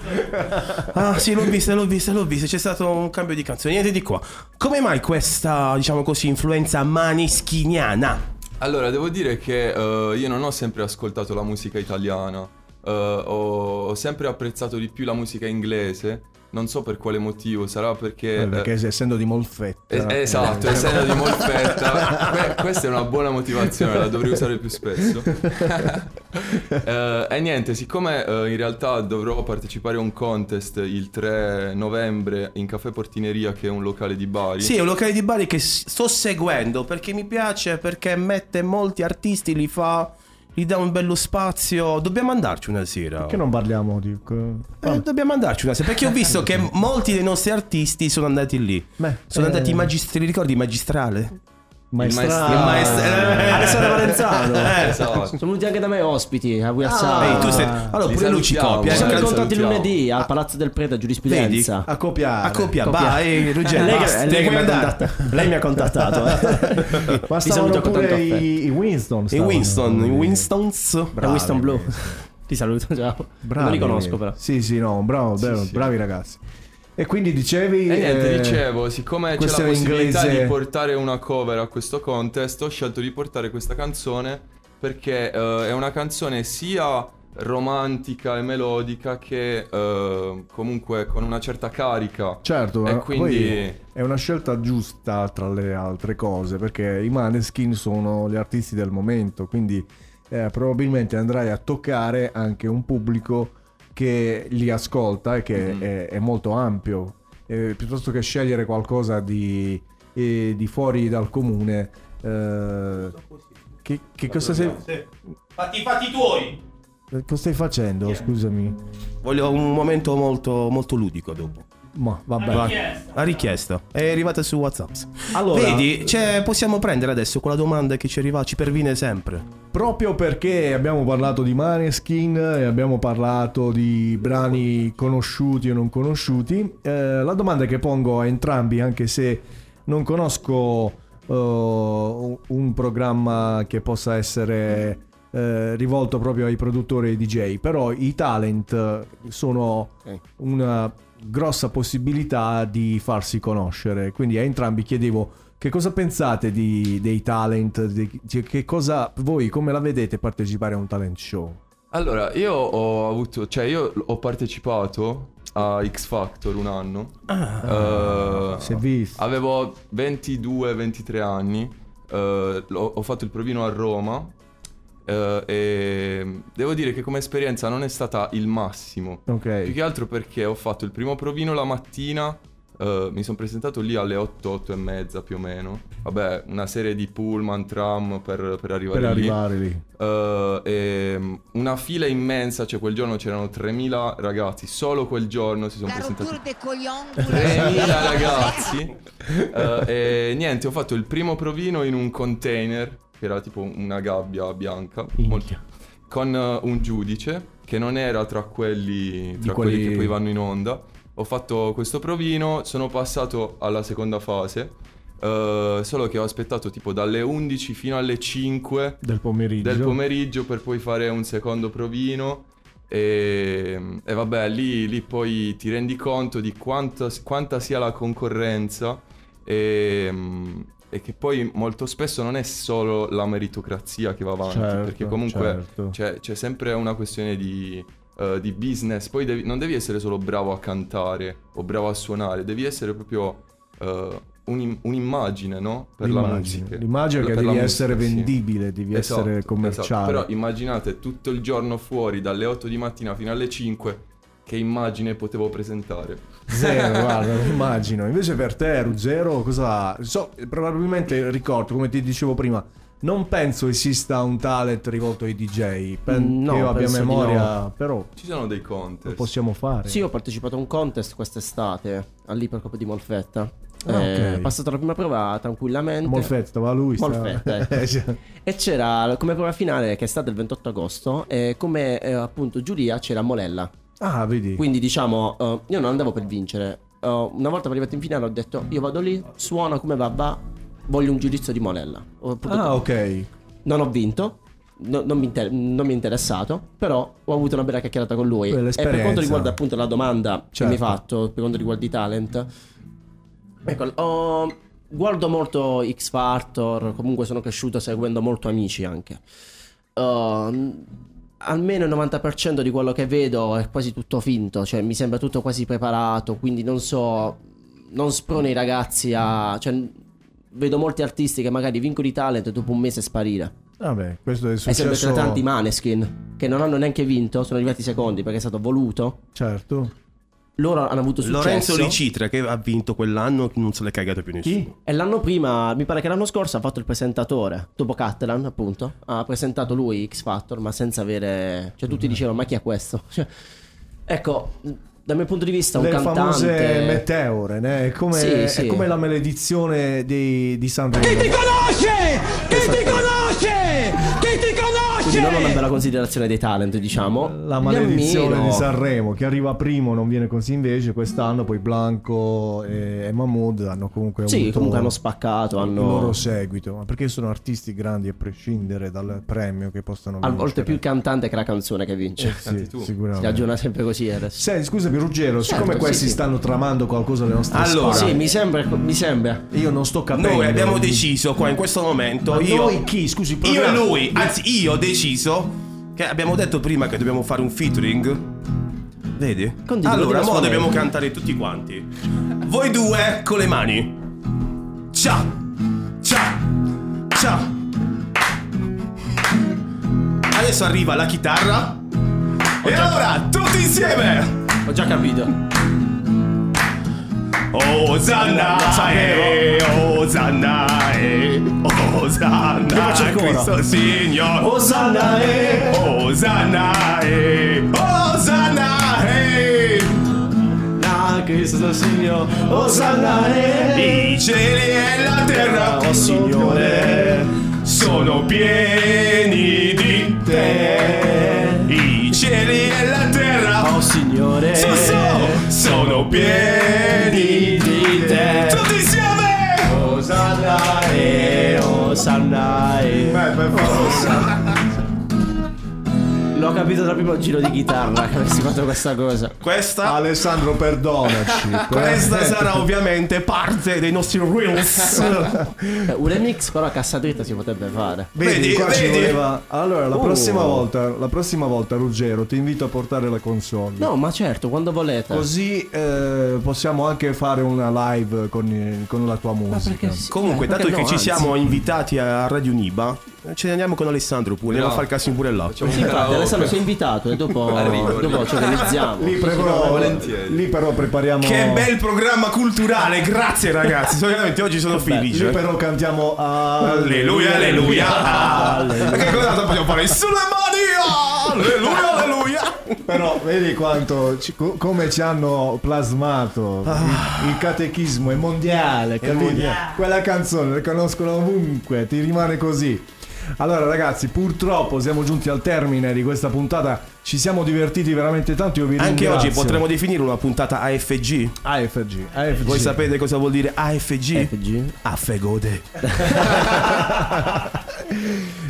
(laughs) Ah, sì, l'ho vista, l'ho vista, l'ho vista. C'è stato un cambio di canzone. Niente di qua. Come mai questa, diciamo così, influenza maneschiniana? Allora, devo dire che eh, io non ho sempre ascoltato la musica italiana. eh, ho, ho sempre apprezzato di più la musica inglese. Non so per quale motivo, sarà perché... Eh, perché eh, essendo di Molfetta. es- esatto, Eh, essendo di Molfetta. (laughs) que- questa è una buona motivazione, la dovrei usare più spesso. (laughs) Eh, e niente, siccome eh, in realtà dovrò partecipare a un contest il 3 novembre in Caffè Portineria, che è un locale di Bari. Sì, è un locale di Bari che s- sto seguendo perché mi piace, perché mette molti artisti, li fa, gli dà un bello spazio. Dobbiamo andarci una sera. Che non parliamo di... Eh, dobbiamo andarci una sera perché ho visto (laughs) che molti dei nostri artisti sono andati lì. sono eh. andati in magistrale, ricordi magistrale? Maestrale. Il maestra- eh, Alessandro Valenzano. (laughs) Eh, Sono venuti anche da me ospiti a Guiazza. Ah. Tu sei- allora, pure lui ci copia, eh, li incontrati lunedì al Palazzo del Prete a giurisprudenza. A copiare. A copia, vai, Ruggero, lei, basta, mi ha contattato, lei mi ha contattato. eh. Ma Ti stavano pure i, i Winston. I. Winston, i Winstons. Da Winston Blue. (laughs) Ti saluto, ciao. non li conosco però. Sì, sì, no, bravo, bravo, sì. bravi ragazzi. E quindi dicevi... E niente, eh, dicevo, siccome c'è la possibilità inglese- di portare una cover a questo contest, ho scelto di portare questa canzone perché eh, è una canzone sia romantica e melodica che eh, comunque con una certa carica. Certo, e quindi è una scelta giusta tra le altre cose, perché i Maneskin sono gli artisti del momento, quindi eh, probabilmente andrai a toccare anche un pubblico che li ascolta e che Mhm. è, è molto ampio. Eh, piuttosto che scegliere qualcosa di, eh, di fuori dal comune, eh, che, che cosa, sei, Fatti i fatti tuoi. cosa stai facendo? Scusami. Voglio un momento molto, molto ludico dopo. Ma vabbè. Va- La richiesta è arrivata su WhatsApp. Allora- Vedi, cioè, possiamo prendere adesso quella domanda che ci arriva, ci perviene sempre. Proprio perché abbiamo parlato di Maneskin e abbiamo parlato di brani conosciuti o non conosciuti, eh, la domanda che pongo a entrambi, anche se non conosco eh, un programma che possa essere eh, rivolto proprio ai produttori e DJ, però i talent sono una grossa possibilità di farsi conoscere. Quindi a entrambi chiedevo che cosa pensate di- dei talent, di- che cosa voi come la vedete partecipare a un talent show? Allora, io ho avuto, cioè io ho partecipato a X Factor un anno. Ah, Eh, si è visto. Avevo 22-23 anni. eh, l'ho- ho fatto il provino a Roma. Eh, e devo dire che come esperienza non è stata il massimo. Ok. Più che altro perché ho fatto il primo provino la mattina. eh, mi sono presentato lì alle 8, 8 e mezza più o meno. Vabbè, una serie di pullman, tram per, per arrivare Per lì. arrivare lì. Eh, e una fila immensa, cioè quel giorno c'erano 3000 ragazzi, solo quel giorno si sono presentati 3000 (laughs) ragazzi. Eh, e niente, ho fatto il primo provino in un container, che era tipo una gabbia bianca, molto- con eh, un giudice che non era tra quelli, tra quelli... quelli- che poi vanno in onda. Ho fatto questo provino, sono passato alla seconda fase. eh, solo che ho aspettato tipo dalle 11 fino alle 5 Del pomeriggio. del pomeriggio per poi fare un secondo provino. E, e vabbè, lì, lì poi ti rendi conto di quanta, quanta sia la concorrenza e, mm, e che poi molto spesso non è solo la meritocrazia che va avanti, Certo, perché comunque certo. c'è, c'è sempre una questione di, eh, di business. Poi devi- non devi essere solo bravo a cantare o bravo a suonare, devi essere proprio eh, un'im- un'immagine, no? Per la L'immagine. musica. L'immagine Per- che per la devi musica, essere sì. vendibile, devi Esatto, essere commerciale. esatto. Però immaginate tutto il giorno fuori dalle 8 di mattina fino alle 5 che immagine potevo presentare. Zero, (laughs) guarda, lo immagino. Invece per te, Ruggero, cosa... So, probabilmente ricordo, come ti dicevo prima, non penso esista un talent rivolto ai DJ. Pen- Mm, no, che io abbia memoria, no. però Ci sono dei lo contest. possiamo fare. Sì, ho partecipato a un contest quest'estate all'Ipercoppa di Molfetta. Ah, Eh, ok. passato la prima prova tranquillamente. Molfetta, stava lui. Molfetta, ecco. (laughs) Eh. E c'era come prova finale, che è stata il 28 agosto, e come eh, appunto giuria c'era Molella. Ah, vedi. Quindi diciamo, eh, io non andavo per vincere. Eh, una volta arrivato in finale ho detto, io vado lì, suono come va, va, voglio un giudizio di potuto- Ah, ok. Non ho vinto. no- non, mi inter- non mi è interessato, però ho avuto una bella chiacchierata con lui. E per quanto riguarda appunto la domanda che Certo. mi hai fatto, per quanto riguarda i talent, ecco, ho- guardo molto X Factor, comunque sono cresciuto seguendo molto amici anche. Ehm, almeno il 90% di quello che vedo è quasi tutto finto, cioè mi sembra tutto quasi preparato, quindi non so, non sprono i ragazzi a... Cioè, vedo molti artisti che magari vincono i talent e dopo un mese sparire. Vabbè, questo è È sempre successo. tra tanti Maneskin che non hanno neanche vinto, sono arrivati secondi perché è stato voluto. Certo. Loro hanno avuto successo. Lorenzo Ricitra che ha vinto quell'anno non se l'è cagato più nessuno. E l'anno prima, mi pare che l'anno scorso ha fatto il presentatore, dopo Catalan appunto, ha presentato lui X Factor ma senza avere... Cioè tutti dicevano ma chi è questo? (laughs) Cioè, ecco, dal mio punto di vista un Le cantante... famose meteore, né? È come, Sì, sì. è come la maledizione di, di Sanremo. Chi ti conosce? Chi ti conosce? Non una bella considerazione dei talent, diciamo. La maledizione di Sanremo, che arriva primo non viene così invece, quest'anno poi Blanco e, Mahmood hanno comunque Sì, avuto comunque hanno spaccato, il hanno... loro seguito, ma perché sono artisti grandi a prescindere dal premio che possono A vincere. volte più il cantante che la canzone che vince. Eh sì, Si sicuramente. ragiona sempre così adesso. Senti, scusami Ruggero, Certo, siccome sì, questi sì. stanno tramando qualcosa alle nostre Allora. spalle, Sì, mi sembra, mi sembra. io non sto capendo. Noi abbiamo deciso qua in questo momento. Ma io, noi chi? Scusi, il Io e lui, anzi, io ho deciso che abbiamo detto prima che dobbiamo fare un featuring. Vedi? Continua, allora, continua a mo suonare. dobbiamo cantare tutti quanti. Voi due con le mani. Ciao! Ciao! Ciao! Adesso arriva la chitarra. E allora, tutti insieme! Ho già capito. Osanna, eh, Osanna, eh, Osanna, Io faccio il coro. Cristo Signore. Osanna, eh. Osanna, eh, Osanna, eh. Ah, Cristo Signore. Osanna, eh. I cieli e la terra, Oh Signore. sono pieni di te. I cieli e la terra, Oh Signore. so, so, sono pieni di te. Tutti insieme! Osanna, eh. Osanna, eh. Osanna. L'ho capito dal primo giro di chitarra che avessi fatto questa cosa. Questa Alessandro, perdonaci. (laughs) Questa sarà ovviamente parte dei nostri reels. Eh, Un remix però a cassa dritta si potrebbe fare. Vedi, Vedi, qua ci vedi? voleva- Allora, la Oh. prossima volta, la prossima volta, Ruggero, ti invito a portare la console. No, ma certo, quando volete. Così eh, possiamo anche fare una live con, con la tua musica. Comunque, Eh, dato perché che no, ci anzi. siamo invitati a Radio Niba, ce ne andiamo con Alessandro pure. Andiamo a fare casino pure là. Sì, infatti, Alessandro sei invitato e dopo, Arrivo, dopo ci organizziamo. Lì, però, volentieri. lì però prepariamo. Che bel programma culturale, grazie ragazzi. So, veramente oggi sono felice. Lì però cantiamo Alleluia, alleluia. Che cosa dobbiamo fare? Sulle mani! Alleluia, alleluia. Però vedi quanto ci- co- come ci hanno plasmato il, il catechismo è mondiale, capito? mondiale. Quella canzone la conoscono ovunque, ti rimane così. Allora ragazzi, purtroppo siamo giunti al termine di questa puntata. Ci siamo divertiti veramente tanto, io vi Anche ringrazio. oggi potremmo definire una puntata AFG. AFG, AFG. Voi sapete cosa vuol dire AFG? FG. Affegode. (laughs)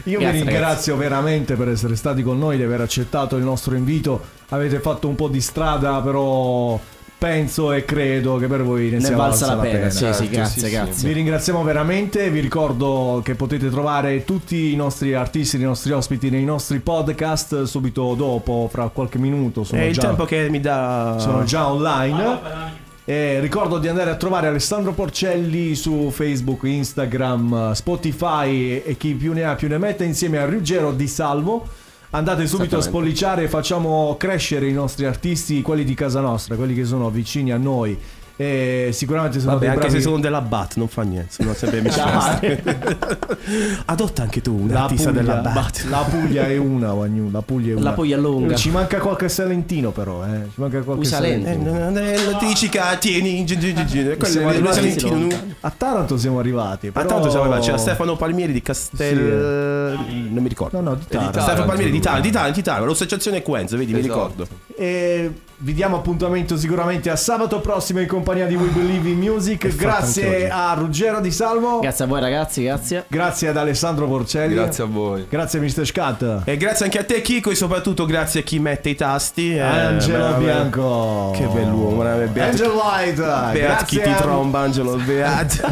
Io vi Grazie, ringrazio veramente per essere stati con noi, di aver accettato il nostro invito. Avete fatto un po' di strada, però penso e credo che per voi ne, Ne sia valsa valsa la pena. Sì, sì, Certo, grazie, sì, sì. grazie. Vi ringraziamo veramente, vi ricordo che potete trovare tutti i nostri artisti, i nostri ospiti nei nostri podcast subito dopo, fra qualche minuto. Sono, È il già, tempo che mi dà. sono già online. E ricordo di andare a trovare Alessandro Porcelli su Facebook, Instagram, Spotify e chi più ne ha più ne mette insieme a Ruggero Di Salvo. Andate subito a spolliciare e facciamo crescere i nostri artisti, quelli di casa nostra, quelli che sono vicini a noi. E sicuramente sono Vabbè, dei anche bravi... se sono della BAT, non fa niente, sono sempre amici. Adotta anche tu un La artista Puglia, della BAT. la Puglia è una, Wagnu, la Puglia è una. La Puglia lunga. Ci manca qualche salentino però, eh. Ci manca qualche. Eh, salentino. non ti tieni Salentino? A Taranto siamo arrivati. A Però... tanto siamo arrivati, c'era Stefano Palmieri di Castel... non mi ricordo. No, no, di Taranto. Stefano Taranto, Palmieri di. Taranto, di Taranto, di Taranto, l'associazione Quenza, vedi, mi Esatto. ricordo. E vi diamo appuntamento sicuramente a sabato prossimo in compagnia di We Believe in Music. Grazie a Ruggero Di Salvo. Grazie a voi ragazzi, grazie. Grazie ad Alessandro Porcelli. Grazie a voi. Grazie Mr. Scat. E grazie anche a te Chico e soprattutto grazie a chi mette i tasti. eh, Angelo bravo. Bianco. Che bell'uomo, veramente. Beat, Angel White. beat chi ti a- tromba Angelo, beat.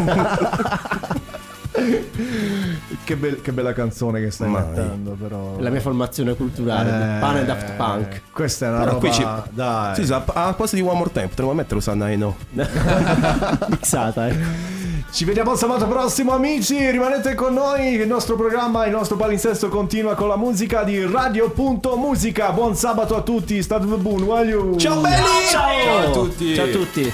(laughs) (laughs) Che, bel- che bella canzone che stai Mai. mettendo, però. La mia formazione culturale, Eh, pane e Daft Punk. Questa è una Però roba. qui ci- Dai. Sì, sì, a a posto di One More Time potremmo mettere Usanna e no. (laughs) Mixata, eh. Ci vediamo sabato prossimo, amici. Rimanete con noi. Il nostro programma, il nostro palinsesto continua con la musica di Radio.musica. Buon sabato a tutti. State buon, voglio. Ciao belli! Ciao a tutti. Ciao a tutti.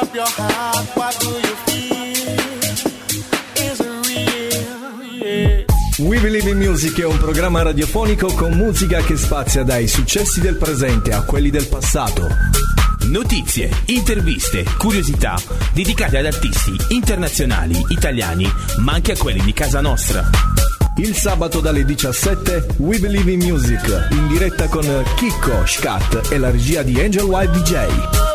Up your heart, what do you feel? Is it real? Yeah. We Believe in Music è un programma radiofonico con musica che spazia dai successi del presente a quelli del passato. Notizie, interviste, curiosità dedicate ad artisti internazionali, italiani, ma anche a quelli di casa nostra. Il sabato dalle 17 We Believe in Music in diretta con Chicco, Scat e la regia di Angel White DJ.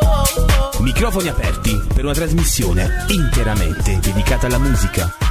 Microfoni aperti per una trasmissione interamente dedicata alla musica.